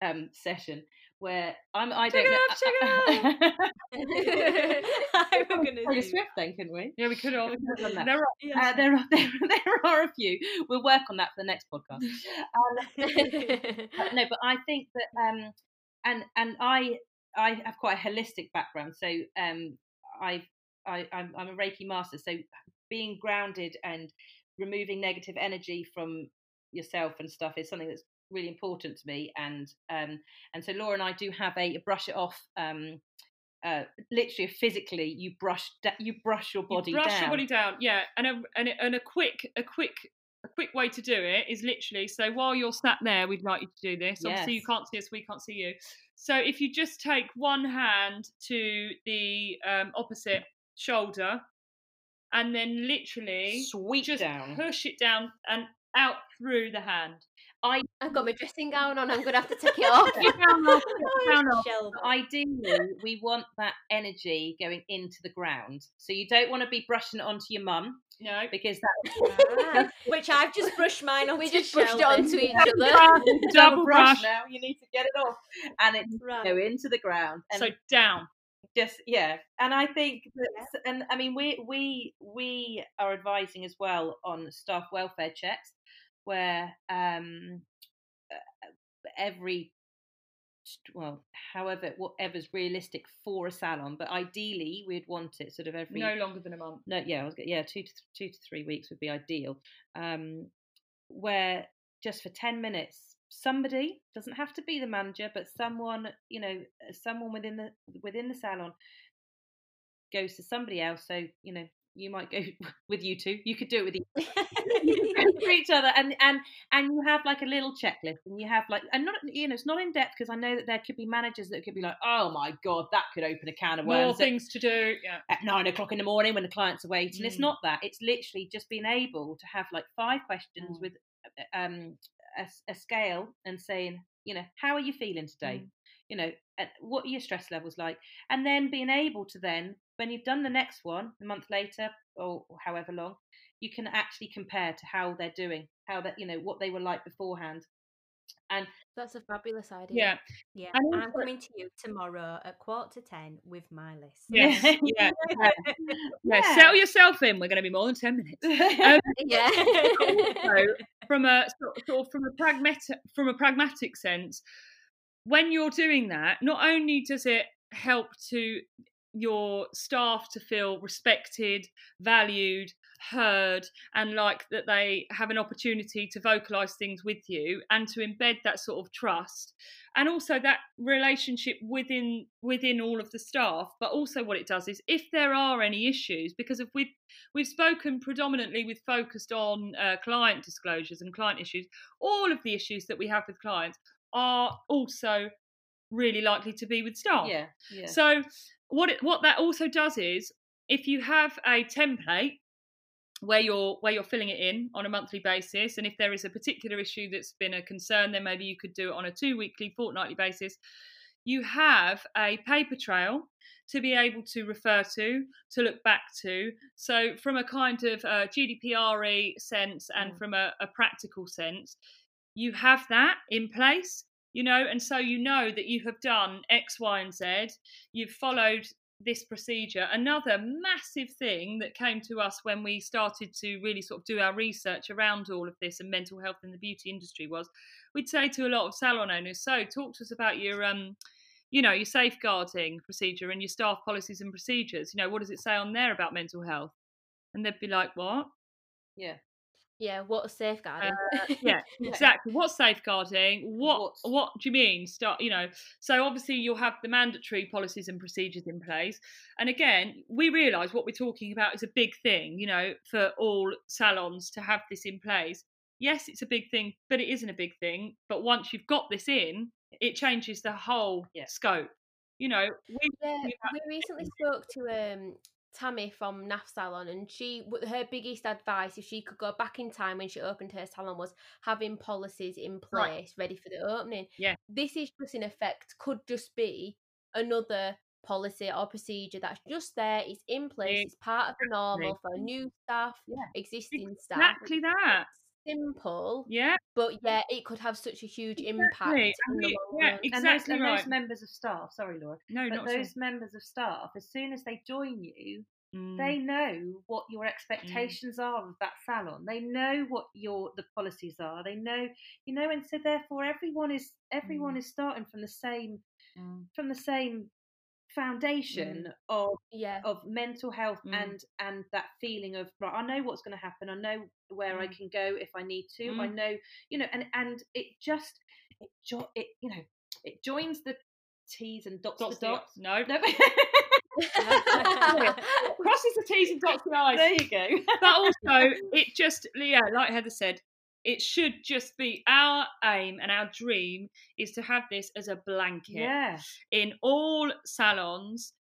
um, session where I'm I Shake don't it know. off, shake it [laughs] I was gonna Swift then, couldn't we? Yeah, we could have. We could have done that. There are, Yeah. Uh, there are [laughs] there, there are a few. We'll work on that for the next podcast. Um, but no, but I think that um, and and I I have quite a holistic background, so um, I've I I'm, I'm a Reiki master, so being grounded and removing negative energy from yourself and stuff is something that's really important to me and um and so Laura and I do have a, brush it off um uh literally physically you brush da- you brush your body you brush down your body down, yeah, and a and a, and a quick a quick a quick way to do it is literally so while you're sat there, we'd like you to do this. Obviously, you can't see us, we can't see you. So if you just take one hand to the um, opposite shoulder, and then literally sweep just down push it down and out through the hand. I've got my dressing gown on. I'm gonna have to take it [laughs] off. down off, [laughs] Oh, down off. Ideally, we want that energy going into the ground. So you don't want to be brushing it onto your mum No, because that [laughs] Ah, which I've just brushed mine on. we just brushed it onto each other. double Double brush brush. now. You need to get it off, and it's Right. go into the ground. And so down. Just yeah and i think that, and i mean we we we are advising as well on staff welfare checks where um uh, every well however whatever's realistic for a salon but ideally we'd want it sort of every No longer than a month. no yeah I was, yeah two to th- two to three weeks would be ideal um where just for 10 minutes somebody doesn't have to be the manager but someone you know uh, someone within the within the salon goes to somebody else so you know you might go [laughs] with you two you could do it with each, [laughs] you could go to [laughs] each other and and and you have like a little checklist and you have like and not you know it's not in depth because i know that there could be managers that could be like oh my god that could open a can of worms More things to do. Yeah. at nine o'clock in the morning when the clients are waiting. It's Mm. not that. It's literally just being able to have like five questions Mm. with um, a, a scale and saying, you know, how are you feeling today? Mm. You know, and what are your stress levels like? And then being able to then, when you've done the next one a month later or however long, you can actually compare to how they're doing, how that you know what they were like beforehand. That's a fabulous idea. Yeah. Yeah, And I'm also- coming to you tomorrow at quarter to ten with my list. Yes. [laughs] [laughs] Yeah. Yeah. Yeah. Settle yourself in. We're going to be more than ten minutes. [laughs] Um, Yeah. so from a sort sort of from a pragmatic from a pragmatic sense when you're doing that not only does it help to your staff to feel respected valued heard and like that they have an opportunity to vocalize things with you and to embed that sort of trust and also that relationship within within all of the staff but also what it does is if there are any issues because if we've we've spoken predominantly with focused on uh, client disclosures and client issues all of the issues that we have with clients are also really likely to be with staff Yeah, yeah. so what it, what that also does is if you have a template where you're where you're filling it in on a monthly basis. And if there is a particular issue that's been a concern then maybe you could do it on a two weekly fortnightly basis. You have a paper trail to be able to refer to to look back to. So from a kind of uh, gdpr sense and Mm. from a, a practical sense you have that in place you know and so you know that you have done x y and z. You've followed this procedure. Another massive thing that came to us when we started to really sort of do our research around all of this and mental health in the beauty industry was we'd say to a lot of salon owners, so talk to us about your um you know, your safeguarding procedure and your staff policies and procedures. You know, what does it say on there about mental health? And they'd be like, What? yeah. Yeah, what's safeguarding? Uh, [laughs] yeah, exactly. What's safeguarding? What What's- what do you mean? Start, you know. So obviously you'll have the mandatory policies and procedures in place. And again, we realise what we're talking about is a big thing, you know, for all salons to have this in place. Yes, it's a big thing, but it isn't a big thing. But once you've got this in, it changes the whole Yeah. scope. You know, we Yeah, we recently spoke to um Tammy from NAF Salon, and she her biggest advice, if she could go back in time when she opened her salon, was having policies in place Right. ready for the opening. Yeah. this is just in effect could just be another policy or procedure that's just there. It's in place. It's part of the normal for new staff, Yeah. existing staff. exactly that. Simple, Yeah, but yeah, it could have such a huge impact. Exactly, in and the yeah, run. And those, Exactly and those members of staff, sorry, Laura, no, but not those so. members of staff, as soon as they join you, Mm. they know what your expectations are of that salon. They know what your the policies are. They know, you know, and so therefore everyone is everyone is starting from the same Mm. from the same foundation of yeah, of mental health Mm. and and that feeling of right i know what's going to happen i know where i Mm. can go if i need to i Mm. know you know and and it just it jo- it you know it joins the t's and dots, Dots the the dots No, no [laughs] [laughs] crosses the T's and dots the I's. there you go [laughs] but also it just yeah like heather said it should just be our aim and our dream is to have this as a blanket yeah in all salons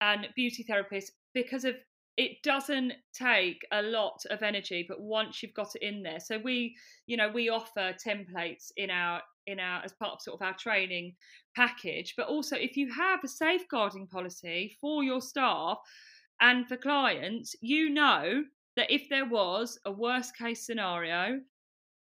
and beauty therapists because of it doesn't take a lot of energy but once you've got it in there. So we you know we offer templates in our in our as part of sort of our training package but also if you have a safeguarding policy for your staff and for clients you know that if there was a worst case scenario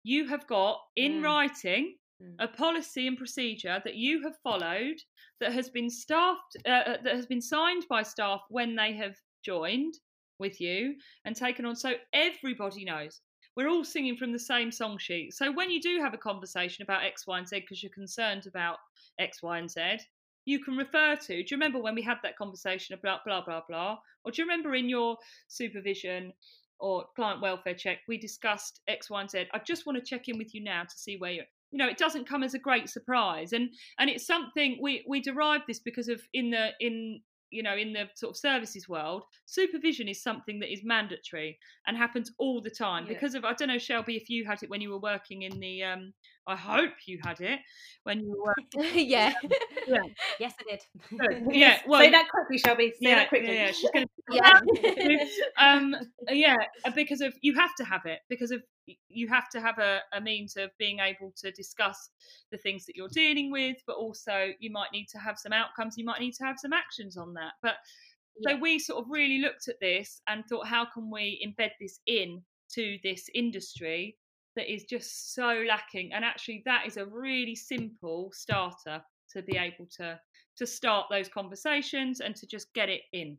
you have got in Mm. writing Mm. a policy and procedure that you have followed that has been staffed uh, uh, that has been signed by staff when they have joined with you and taken on so everybody knows we're all singing from the same song sheet so when you do have a conversation about x y and z because you're concerned about x y and z you can refer to do you remember when we had that conversation about blah blah blah or do you remember in your supervision or client welfare check we discussed x y and z i just want to check in with you now to see where you're you know it doesn't come as a great surprise and and it's something we we derive this because of in the in you know in the sort of services world supervision is something that is mandatory and happens all the time Yeah. because of i don't know shelby if you had it when you were working in the um i hope you had it when you were [laughs] yeah. Yeah. [laughs] Yes, I did. working [laughs] yeah well say that quickly shelby say yeah, that quickly yeah, she's gonna yeah. [laughs] um yeah uh, because of you have to have it because of you have to have a, a means of being able to discuss the things that you're dealing with but also you might need to have some outcomes you might need to have some actions on that but so Yeah. we sort of really looked at this and thought how can we embed this in to this industry that is just so lacking and actually that is a really simple starter to be able to to start those conversations and to just get it in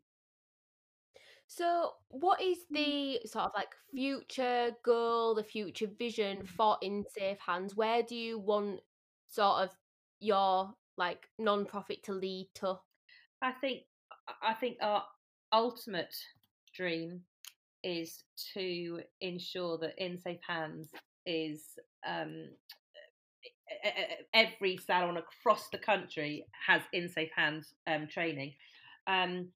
So, what is the sort of like future goal, the future vision for In Safe Hands? Where do you want sort of your like non-profit to lead to? I think I think our ultimate dream is to ensure that In Safe Hands is um, every salon across the country has In Safe Hands um, training. Um,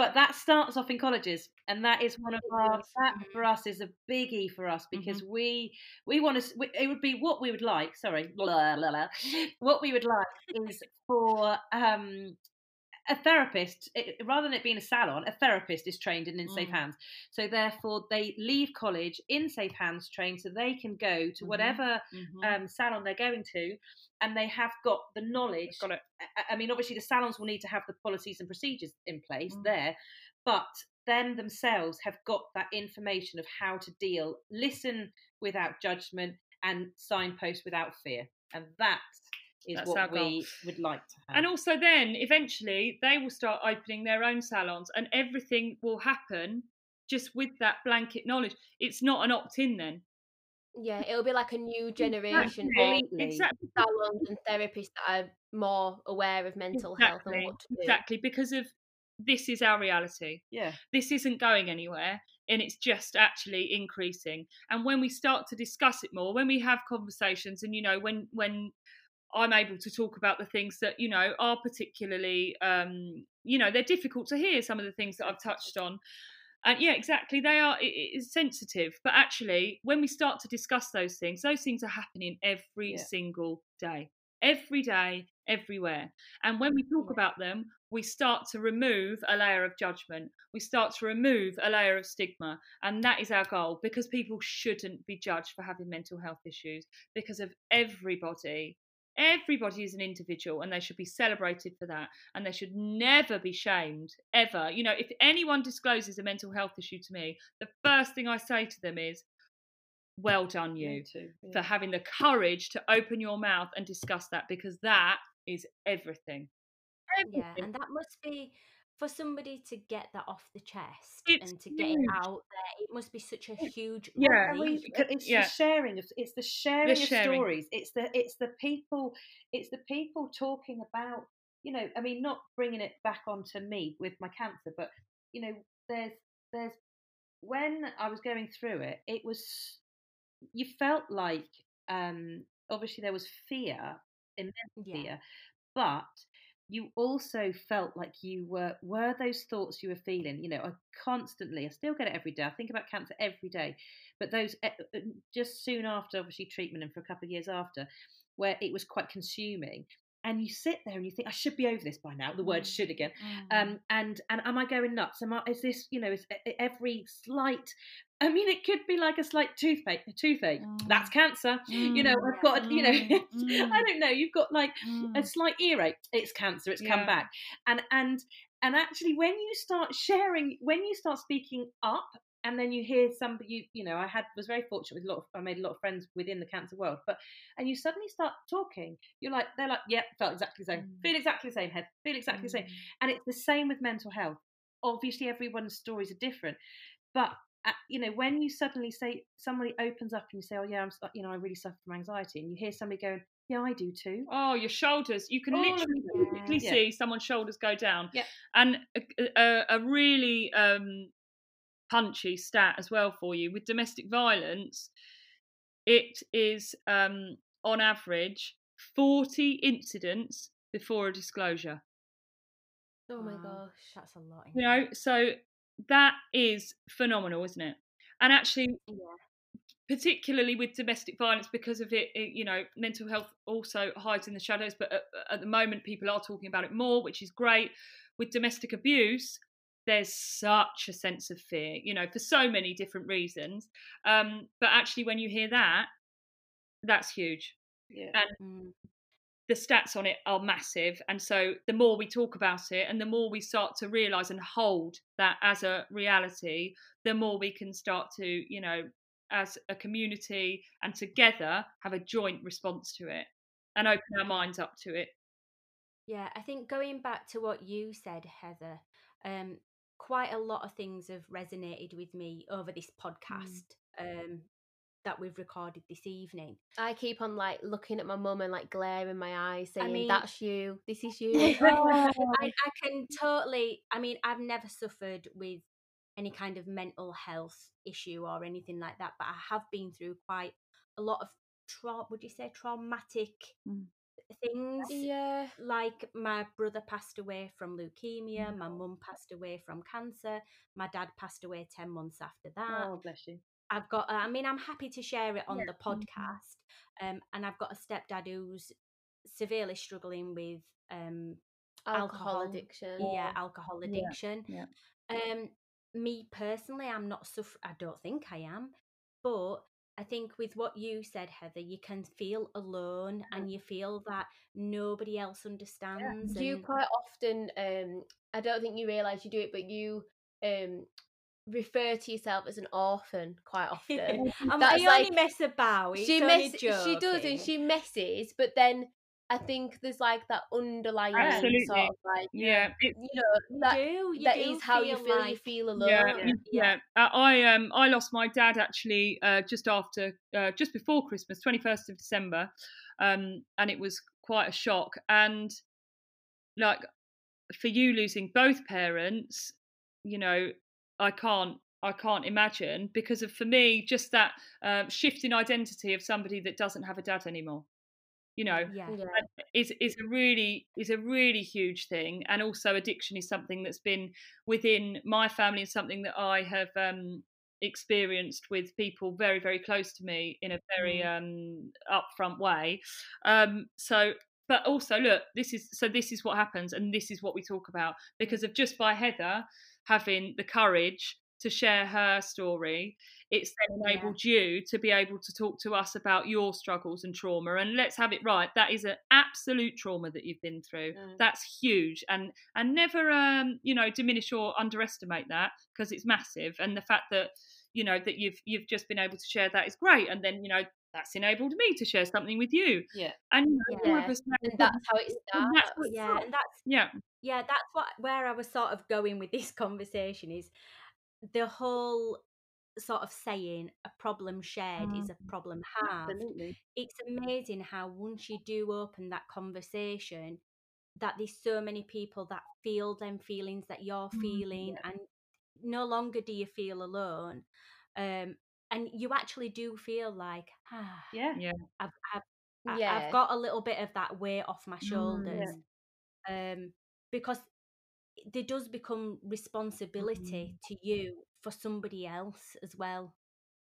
but that starts off in colleges, and that is one of our that for us is a biggie for us because we we want to. It would be what we would like. Sorry, blah, blah, blah. what we would like is for um, a therapist, it, rather than it being a salon, a therapist is trained in in safe Mm. hands. So therefore, they leave college in safe hands trained, so they can go to Mhm. whatever Mhm. um, salon they're going to, and they have got the knowledge. Got it. I- I mean, obviously, the salons will need to have the policies and procedures in place Mm. there, but them themselves have got that information of how to deal, listen without judgment, and signpost without fear, and that is That's our what we would like to have. And also, then eventually they will start opening their own salons, and everything will happen just with that blanket knowledge. It's not an opt-in then. Yeah, it'll be like a new generation of Exactly. salons and therapists that are more aware of mental health and what to do. Exactly. Because of this is our reality. yeah. This isn't going anywhere. And it's just actually increasing. And when we start to discuss it more, when we have conversations, and you know, when when I'm able to talk about the things that you know are particularly, um, you know, they're difficult to hear. Some of the things that I've touched on, and yeah, exactly, they are. It, it's sensitive, but actually, when we start to discuss those things, those things are happening every Yeah. single day, every day, everywhere. And when we talk about them, we start to remove a layer of judgment. We start to remove a layer of stigma, and that is our goal. Because people shouldn't be judged for having mental health issues because of everybody everybody is an individual and they should be celebrated for that and they should never be shamed ever you know if anyone discloses a mental health issue to me the first thing i say to them is well done you too. for having the courage to open your mouth and discuss that because that is everything Yeah, Everything. and that must be for somebody to get that off the chest It's and to get it out there. It must be such a huge Yeah. Relief. it's Yeah. the sharing of it's the sharing of sharing. stories it's the it's the people it's the people talking about you know i mean not bringing it back onto me with my cancer but you know there's there's when i was going through it it was you felt like um obviously there was fear immense Yeah. fear but you also felt like you were were those thoughts you were feeling you know i constantly i still get it every day i think about cancer every day but those eh, eh, just soon after obviously treatment and for a couple of years after where it was quite consuming and you sit there and you think i should be over this by now the word Mm. should again Mm. um and and am i going nuts am i is this you know is e- every slight i mean it could be like a slight toothache A toothache. That's Mm. cancer. You know Mm, i've got a, you know [laughs] Mm, i don't know. You've got like a Mm. slight earache. It's cancer. It's come back. And and and actually when you start sharing when you start speaking up and then you hear somebody you, you know i had was very fortunate with a lot of i made a lot of friends within the cancer world but and you suddenly start talking you're like they're like yeah felt exactly the same. Mm. feel exactly the same head. Feel exactly the same. Mm. and it's the same with mental health. Obviously everyone's stories are different but you know when you suddenly say somebody opens up and you say oh yeah i'm you know i really suffer from anxiety and you hear somebody going yeah i do too Oh, your shoulders. You can All of literally it. physically Yeah. see someone's shoulders go down. Yeah. And a, a, a really um, punchy stat as well for you with domestic violence, it is um, on average 40 incidents before a disclosure. Oh my gosh. That's a lot. You know, so that is phenomenal, isn't it? And actually, Yeah. particularly with domestic violence because of it, it, you know mental health also hides in the shadows but at, at the moment people are talking about it more which is great with domestic abuse there's such a sense of fear you know for so many different reasons um, but actually when you hear that that's huge yeah Mm. The stats on it are massive and so the more we talk about it and the more we start to realize and hold that as a reality the more we can start to you know as a community and together have a joint response to it and open our minds up to it. Yeah, I think going back to what you said, Heather, um, quite a lot of things have resonated with me over this podcast um, that we've recorded this evening. I keep on like looking at my mum and like glaring my eyes, saying, mean- "That's you. This is you." [laughs] I, [laughs] I can totally. I mean, I've never suffered with any kind of mental health issue or anything like that, but I have been through quite a lot of tra- would you say traumatic Mm. things Yeah. like my brother passed away from leukemia Mm. my mum passed away from cancer my dad passed away 10 months after that Oh, bless you. I've got. I mean, I'm happy to share it on Yeah. the podcast. Um, and I've got a stepdad who's severely struggling with um, Alcohol, Alcohol. addiction. yeah alcohol addiction. yeah. Um, me personally, I'm not suffer. I don't think I am, but I think with what you said, Heather, you can feel alone and you feel that nobody else understands. Do you quite often? Um, I don't think you realise you do it, but you um refer to yourself as an orphan quite [laughs] often. I'm, That's I only like- mess about. It's she only mess, she does, and she messes, but then I think there's like that underlying Absolutely. sort of like Yeah, it, you know that do. You that do is how you feel feel. You feel alone. yeah, Yeah. yeah. Yeah. Uh, I um I lost my dad actually uh, just after uh, just before Christmas, twenty first of December, um, and it was quite a shock. And like for you losing both parents, you know, I can't I can't imagine because of for me just that um, shift in identity of somebody that doesn't have a dad anymore. You know, Yeah. Yeah. is is a really is a really huge thing and also addiction is something that's been within my family and something that I have um experienced with people very very close to me in a very um upfront way um so but also look this is so this is what happens and this is what we talk about because of just by Heather having the courage to share her story it's then Yeah. enabled you to be able to talk to us about your struggles and trauma and let's have it right that is an absolute trauma that you've been through Mm. that's huge and and never um you know diminish or underestimate that because it's massive and the fact that you know that you've you've just been able to share that is great and then you know that's enabled me to share something with you Yeah. and you know, all of us know and that's how it starts. that's Yeah, and that's yeah yeah that's what where i was sort of going with this [laughs] conversation is the whole sort of saying a problem shared is a problem halved Absolutely. it's amazing how once you do open that conversation that there's so many people that feel them feelings that you're feeling and no longer do you feel alone um and you actually do feel like ah Yeah. yeah I've, I've, Yeah. I've got a little bit of that weight off my shoulders um, because there does become responsibility to you for somebody else as well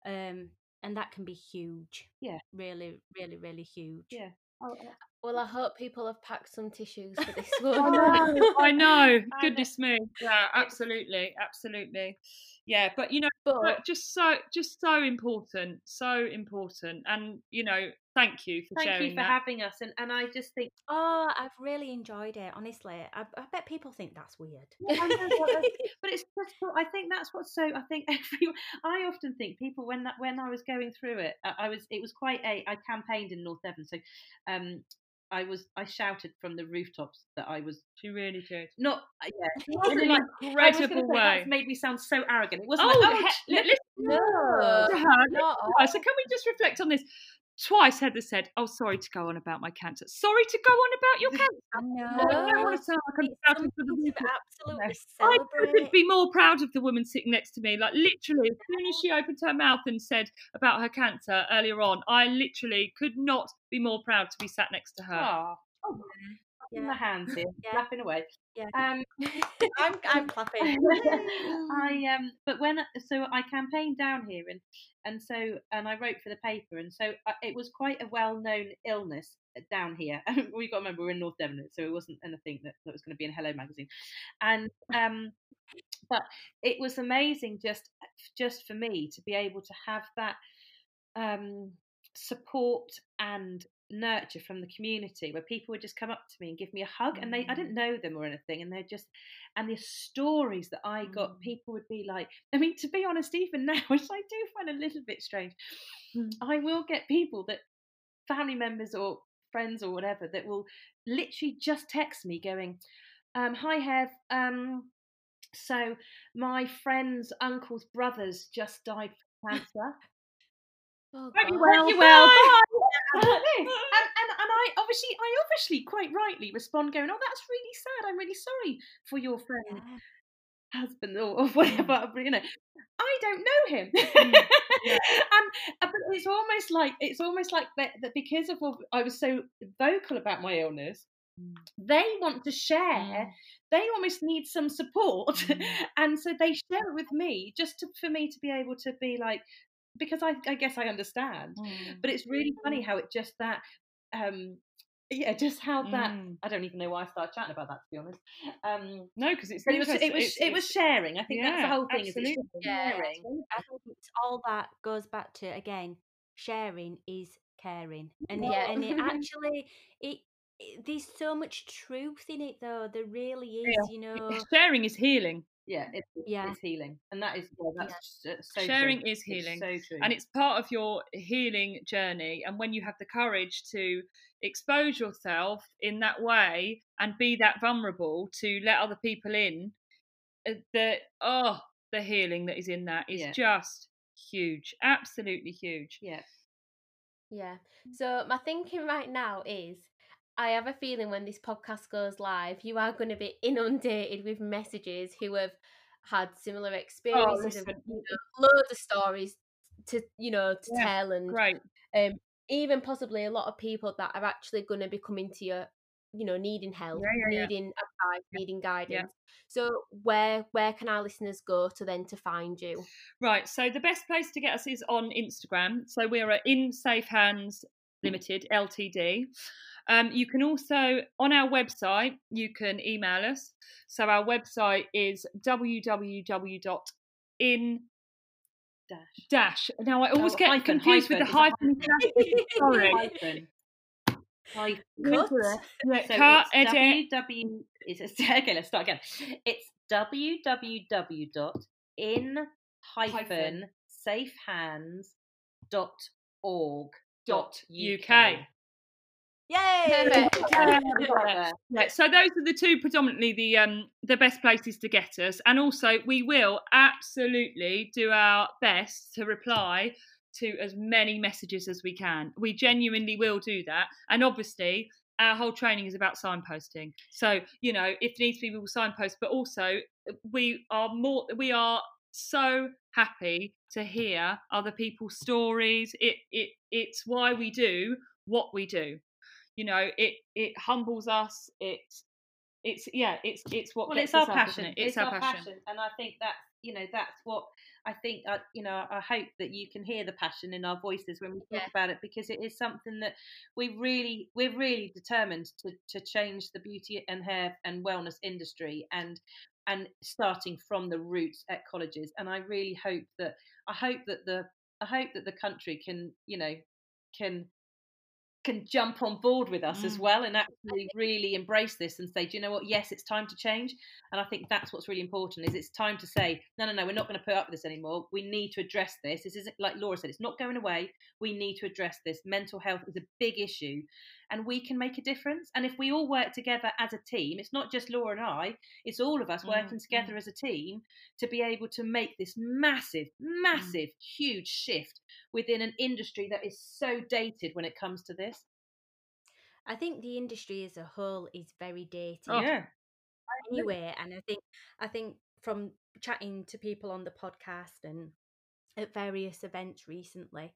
um, and that can be huge Yeah. really really really huge Yeah. Oh, Well, I hope people have packed some tissues for this [laughs] I one. know, I know. [laughs] know. Goodness me. Yeah, absolutely, absolutely. Yeah, but you know, but just so, just so important, so important, and you know, thank you for Thank you for that. having us, and and I just think oh i've really enjoyed it honestly. I, I bet people think that's weird. [laughs] I know [laughs] what that's- but it's just I think that's what's so I think [laughs] every I often think people when that when I was going through it I, I was it was quite a I campaigned in North Devon so um I was I shouted from the rooftops that I was She really did. not uh, yeah In an like I was incredible say, way. that's made me sound so arrogant it wasn't Oh, like, oh he- li- listen no, to her. listen not to her. So can we just reflect on this? Twice Heather said, "Oh, sorry to go on about my cancer. Sorry to go on about your [laughs] cancer. i know I don't want to sound like I'm shouting for the absolutely I couldn't be more proud of the woman sitting next to me. Like literally, as soon as she [laughs] opened her mouth and said about her cancer earlier on, I literally could not be more proud to be sat next to her. oh, oh Yeah. my hands here Yeah. clapping away Yeah. um [laughs] i'm i'm clapping [laughs] I [laughs] um, but when so I campaigned down here and and so and I wrote for the paper and so uh, it was quite a well-known illness down here. we got to remember we're in North Devon, so it wasn't anything that, that was going to be in Hello magazine, and um, but it was amazing just just for me to be able to have that um support and nurture from the community where people would just come up to me and give me a hug and they I didn't know them or anything and they're just and the stories that I got Mm. people would be like I mean to be honest even [laughs] now which I do find a little bit strange Mm. I will get people that family members or friends or whatever that will literally just text me going um hi Hev um so my friend's uncle's brothers just died from [laughs] cancer Oh, Hope you well. Well. Bye. And, and, and and I obviously I obviously quite rightly respond going, Oh, that's really sad. I'm really sorry for your friend. Yeah. husband or, or whatever, Mm. you know, I don't know him. yeah. [laughs] and uh, but it's almost like it's almost like that, that because of all, I was so vocal about my illness, Mm. they want to share. Mm. They almost need some support, Mm. [laughs] and so they share it with me just to, for me to be able to be like, because I, I guess I understand. Mm. But it's really funny how it just that, um, yeah, just how that. Mm. I don't even know why I started chatting about that to be honest. Um, No, because it's it was it was It's- it was sharing. I think that's the whole thing. Is it's absolutely. Yeah, sharing. I think all that goes back to again, sharing is caring, and it, Yeah. and it [laughs] actually it, it there's so much truth in it though. There really is, Yeah. you [laughs] know. sharing is healing. Yeah, it's, Yeah. it's healing, and that is yeah, that's just, uh, so Sharing true. is It's healing. so true. and it's part of your healing journey and when you have the courage to expose yourself in that way and be that vulnerable to let other people in uh, the oh the healing that is in that is Yeah. just huge absolutely huge yeah, Yeah. So my thinking right now is I have a feeling when this podcast goes live, you are going to be inundated with messages who have had similar experiences, of, listen. you know, loads of stories to you know to Yeah, tell, and great um, even possibly a lot of people that are actually going to be coming to you, you know, needing help, Yeah, yeah, needing advice, needing guidance. So where where can our listeners go to then to find you? right so the best place to get us is on instagram so we're at in safe hands limited ltd um, you can also on our website you can email us so our website is www.in dash. dash now i always Oh, get hyphen, confused with the hyphen. hyphen [laughs] sorry Hyphen. Hyphen. Cut. yeah, So cut, it's edit. www. Is it, [laughs] okay, let's start again. It's www dot in hyphen safehands org Dot UK. Yay! [laughs] Perfect. Yeah, so those are the two predominantly the um the best places to get us, and also we will absolutely do our best to reply to as many messages as we can. We genuinely will do that, and obviously our whole training is about signposting. So you know if needs be, we will signpost, but also we are more we are so happy to hear other people's stories. It it it's why we do what we do you know it it humbles us it it's yeah it's it's what well, it's our passion. it? it's, our, passion. and I think that's you know that's what I think. Uh, you know, I hope that you can hear the passion in our voices when we talk Yeah. about it because it is something that we really we're really determined to to change the beauty and hair and wellness industry and and starting from the roots at colleges. And I really hope that I hope that the I hope that the country can you know can can jump on board with us as Mm. well and actually really embrace this and say, do you know what? Yes, it's time to change. And I think that's what's really important is it's time to say, no, no, no, we're not going to put up with this anymore. We need to address this. This isn't like Laura said, it's not going away. We need to address this. Mental health is a big issue and we can make a difference. And if we all work together as a team, it's not just Laura and I, it's all of us Mm, working together as a team to be able to make this massive, massive, huge shift within an industry that is so dated when it comes to this. I think the industry as a whole is very dated Oh, yeah. anyway, and I think I think from chatting to people on the podcast and at various events recently,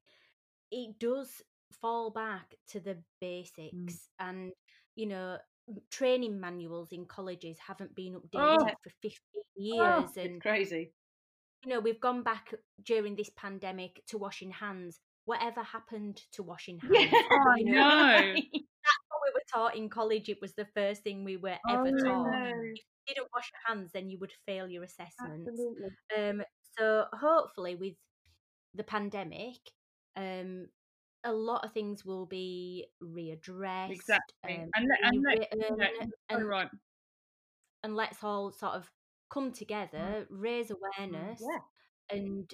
it does fall back to the basics and you know training manuals in colleges haven't been updated Oh. for 15 years It's and crazy. you know we've gone back during this pandemic to washing hands whatever happened to washing [laughs] hands [laughs] Yeah. Oh, you no. know [laughs] that's what we were taught in college it was the first thing we were ever Oh, taught if you didn't wash your hands then you would fail your assessments Absolutely. um so hopefully with the pandemic um a lot of things will be readdressed exactly um, and let, and let, yeah, and, right and let's all sort of come together raise awareness Yeah. and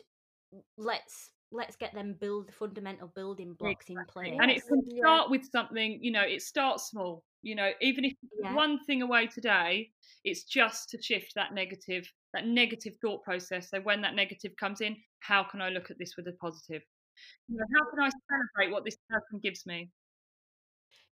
let's let's get them build the fundamental building blocks in place and it can Yeah. start with something you know it starts small you know even if Yeah. one thing away today it's just to shift that negative that negative thought process so when that negative comes in how can i look at this with a positive you know, how can i celebrate what this person gives me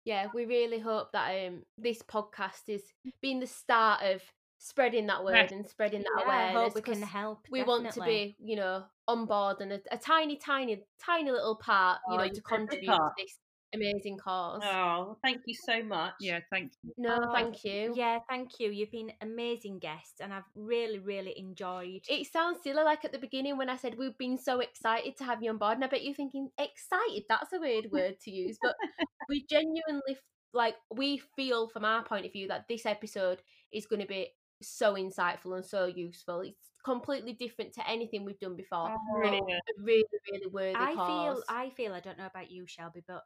yeah, we really hope that um this podcast is being the start of spreading that word Yes. and spreading that Yeah, awareness. we can help. we want to be, you know, on board and a, a tiny, tiny, tiny little part, you Oh, know, to contribute to this amazing cause. Oh, thank you so much. Yeah, thank you. No, Oh, thank you. Yeah, thank you. You've been amazing guests, and I've really, really enjoyed. It sounds silly, like at the beginning when I said we've been so excited to have you on board, and I bet you're thinking excited. That's a weird [laughs] word to use, but we genuinely like we feel from our point of view that this episode is going to be so insightful and so useful. It's completely different to anything we've done before. Oh, but brilliant. a really, really worthy I cause. feel, I feel, I don't know about you, Shelby, but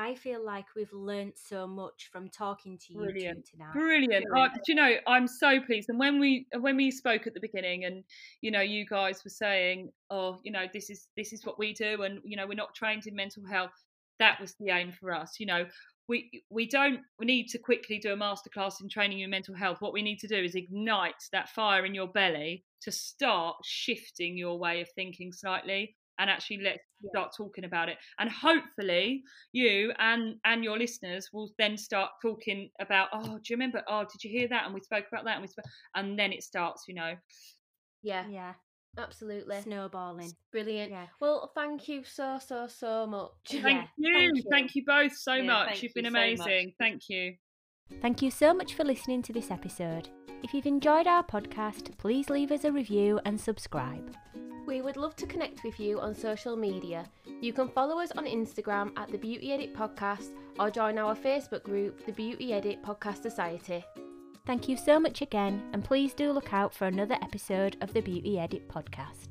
I feel like we've learnt so much from talking to you Brilliant. tonight. Brilliant. Uh, do you know, I'm so pleased. And when we when we spoke at the beginning, and you know, you guys were saying, "Oh, you know, this is this is what we do," and you know, we're not trained in mental health. That was the aim for us. You know, we we don't need to quickly do a masterclass in training you in mental health. What we need to do is ignite that fire in your belly to start shifting your way of thinking slightly. And actually, let's start talking about it. And hopefully, you and and your listeners will then start talking about oh do you remember oh did you hear that and we spoke about that and we spoke and then it starts you know yeah, Yeah, absolutely. snowballing. Brilliant. Yeah. Well, thank you so, so, so much. thank Yeah, you thank you. you. both so Yeah, much you've been you so amazing thank you Thank you so much for listening to this episode. If you've enjoyed our podcast, please leave us a review and subscribe. We would love to connect with you on social media. You can follow us on Instagram at the Beauty Edit Podcast or join our Facebook group, the Beauty Edit Podcast Society. Thank you so much again, and please do look out for another episode of the Beauty Edit podcast.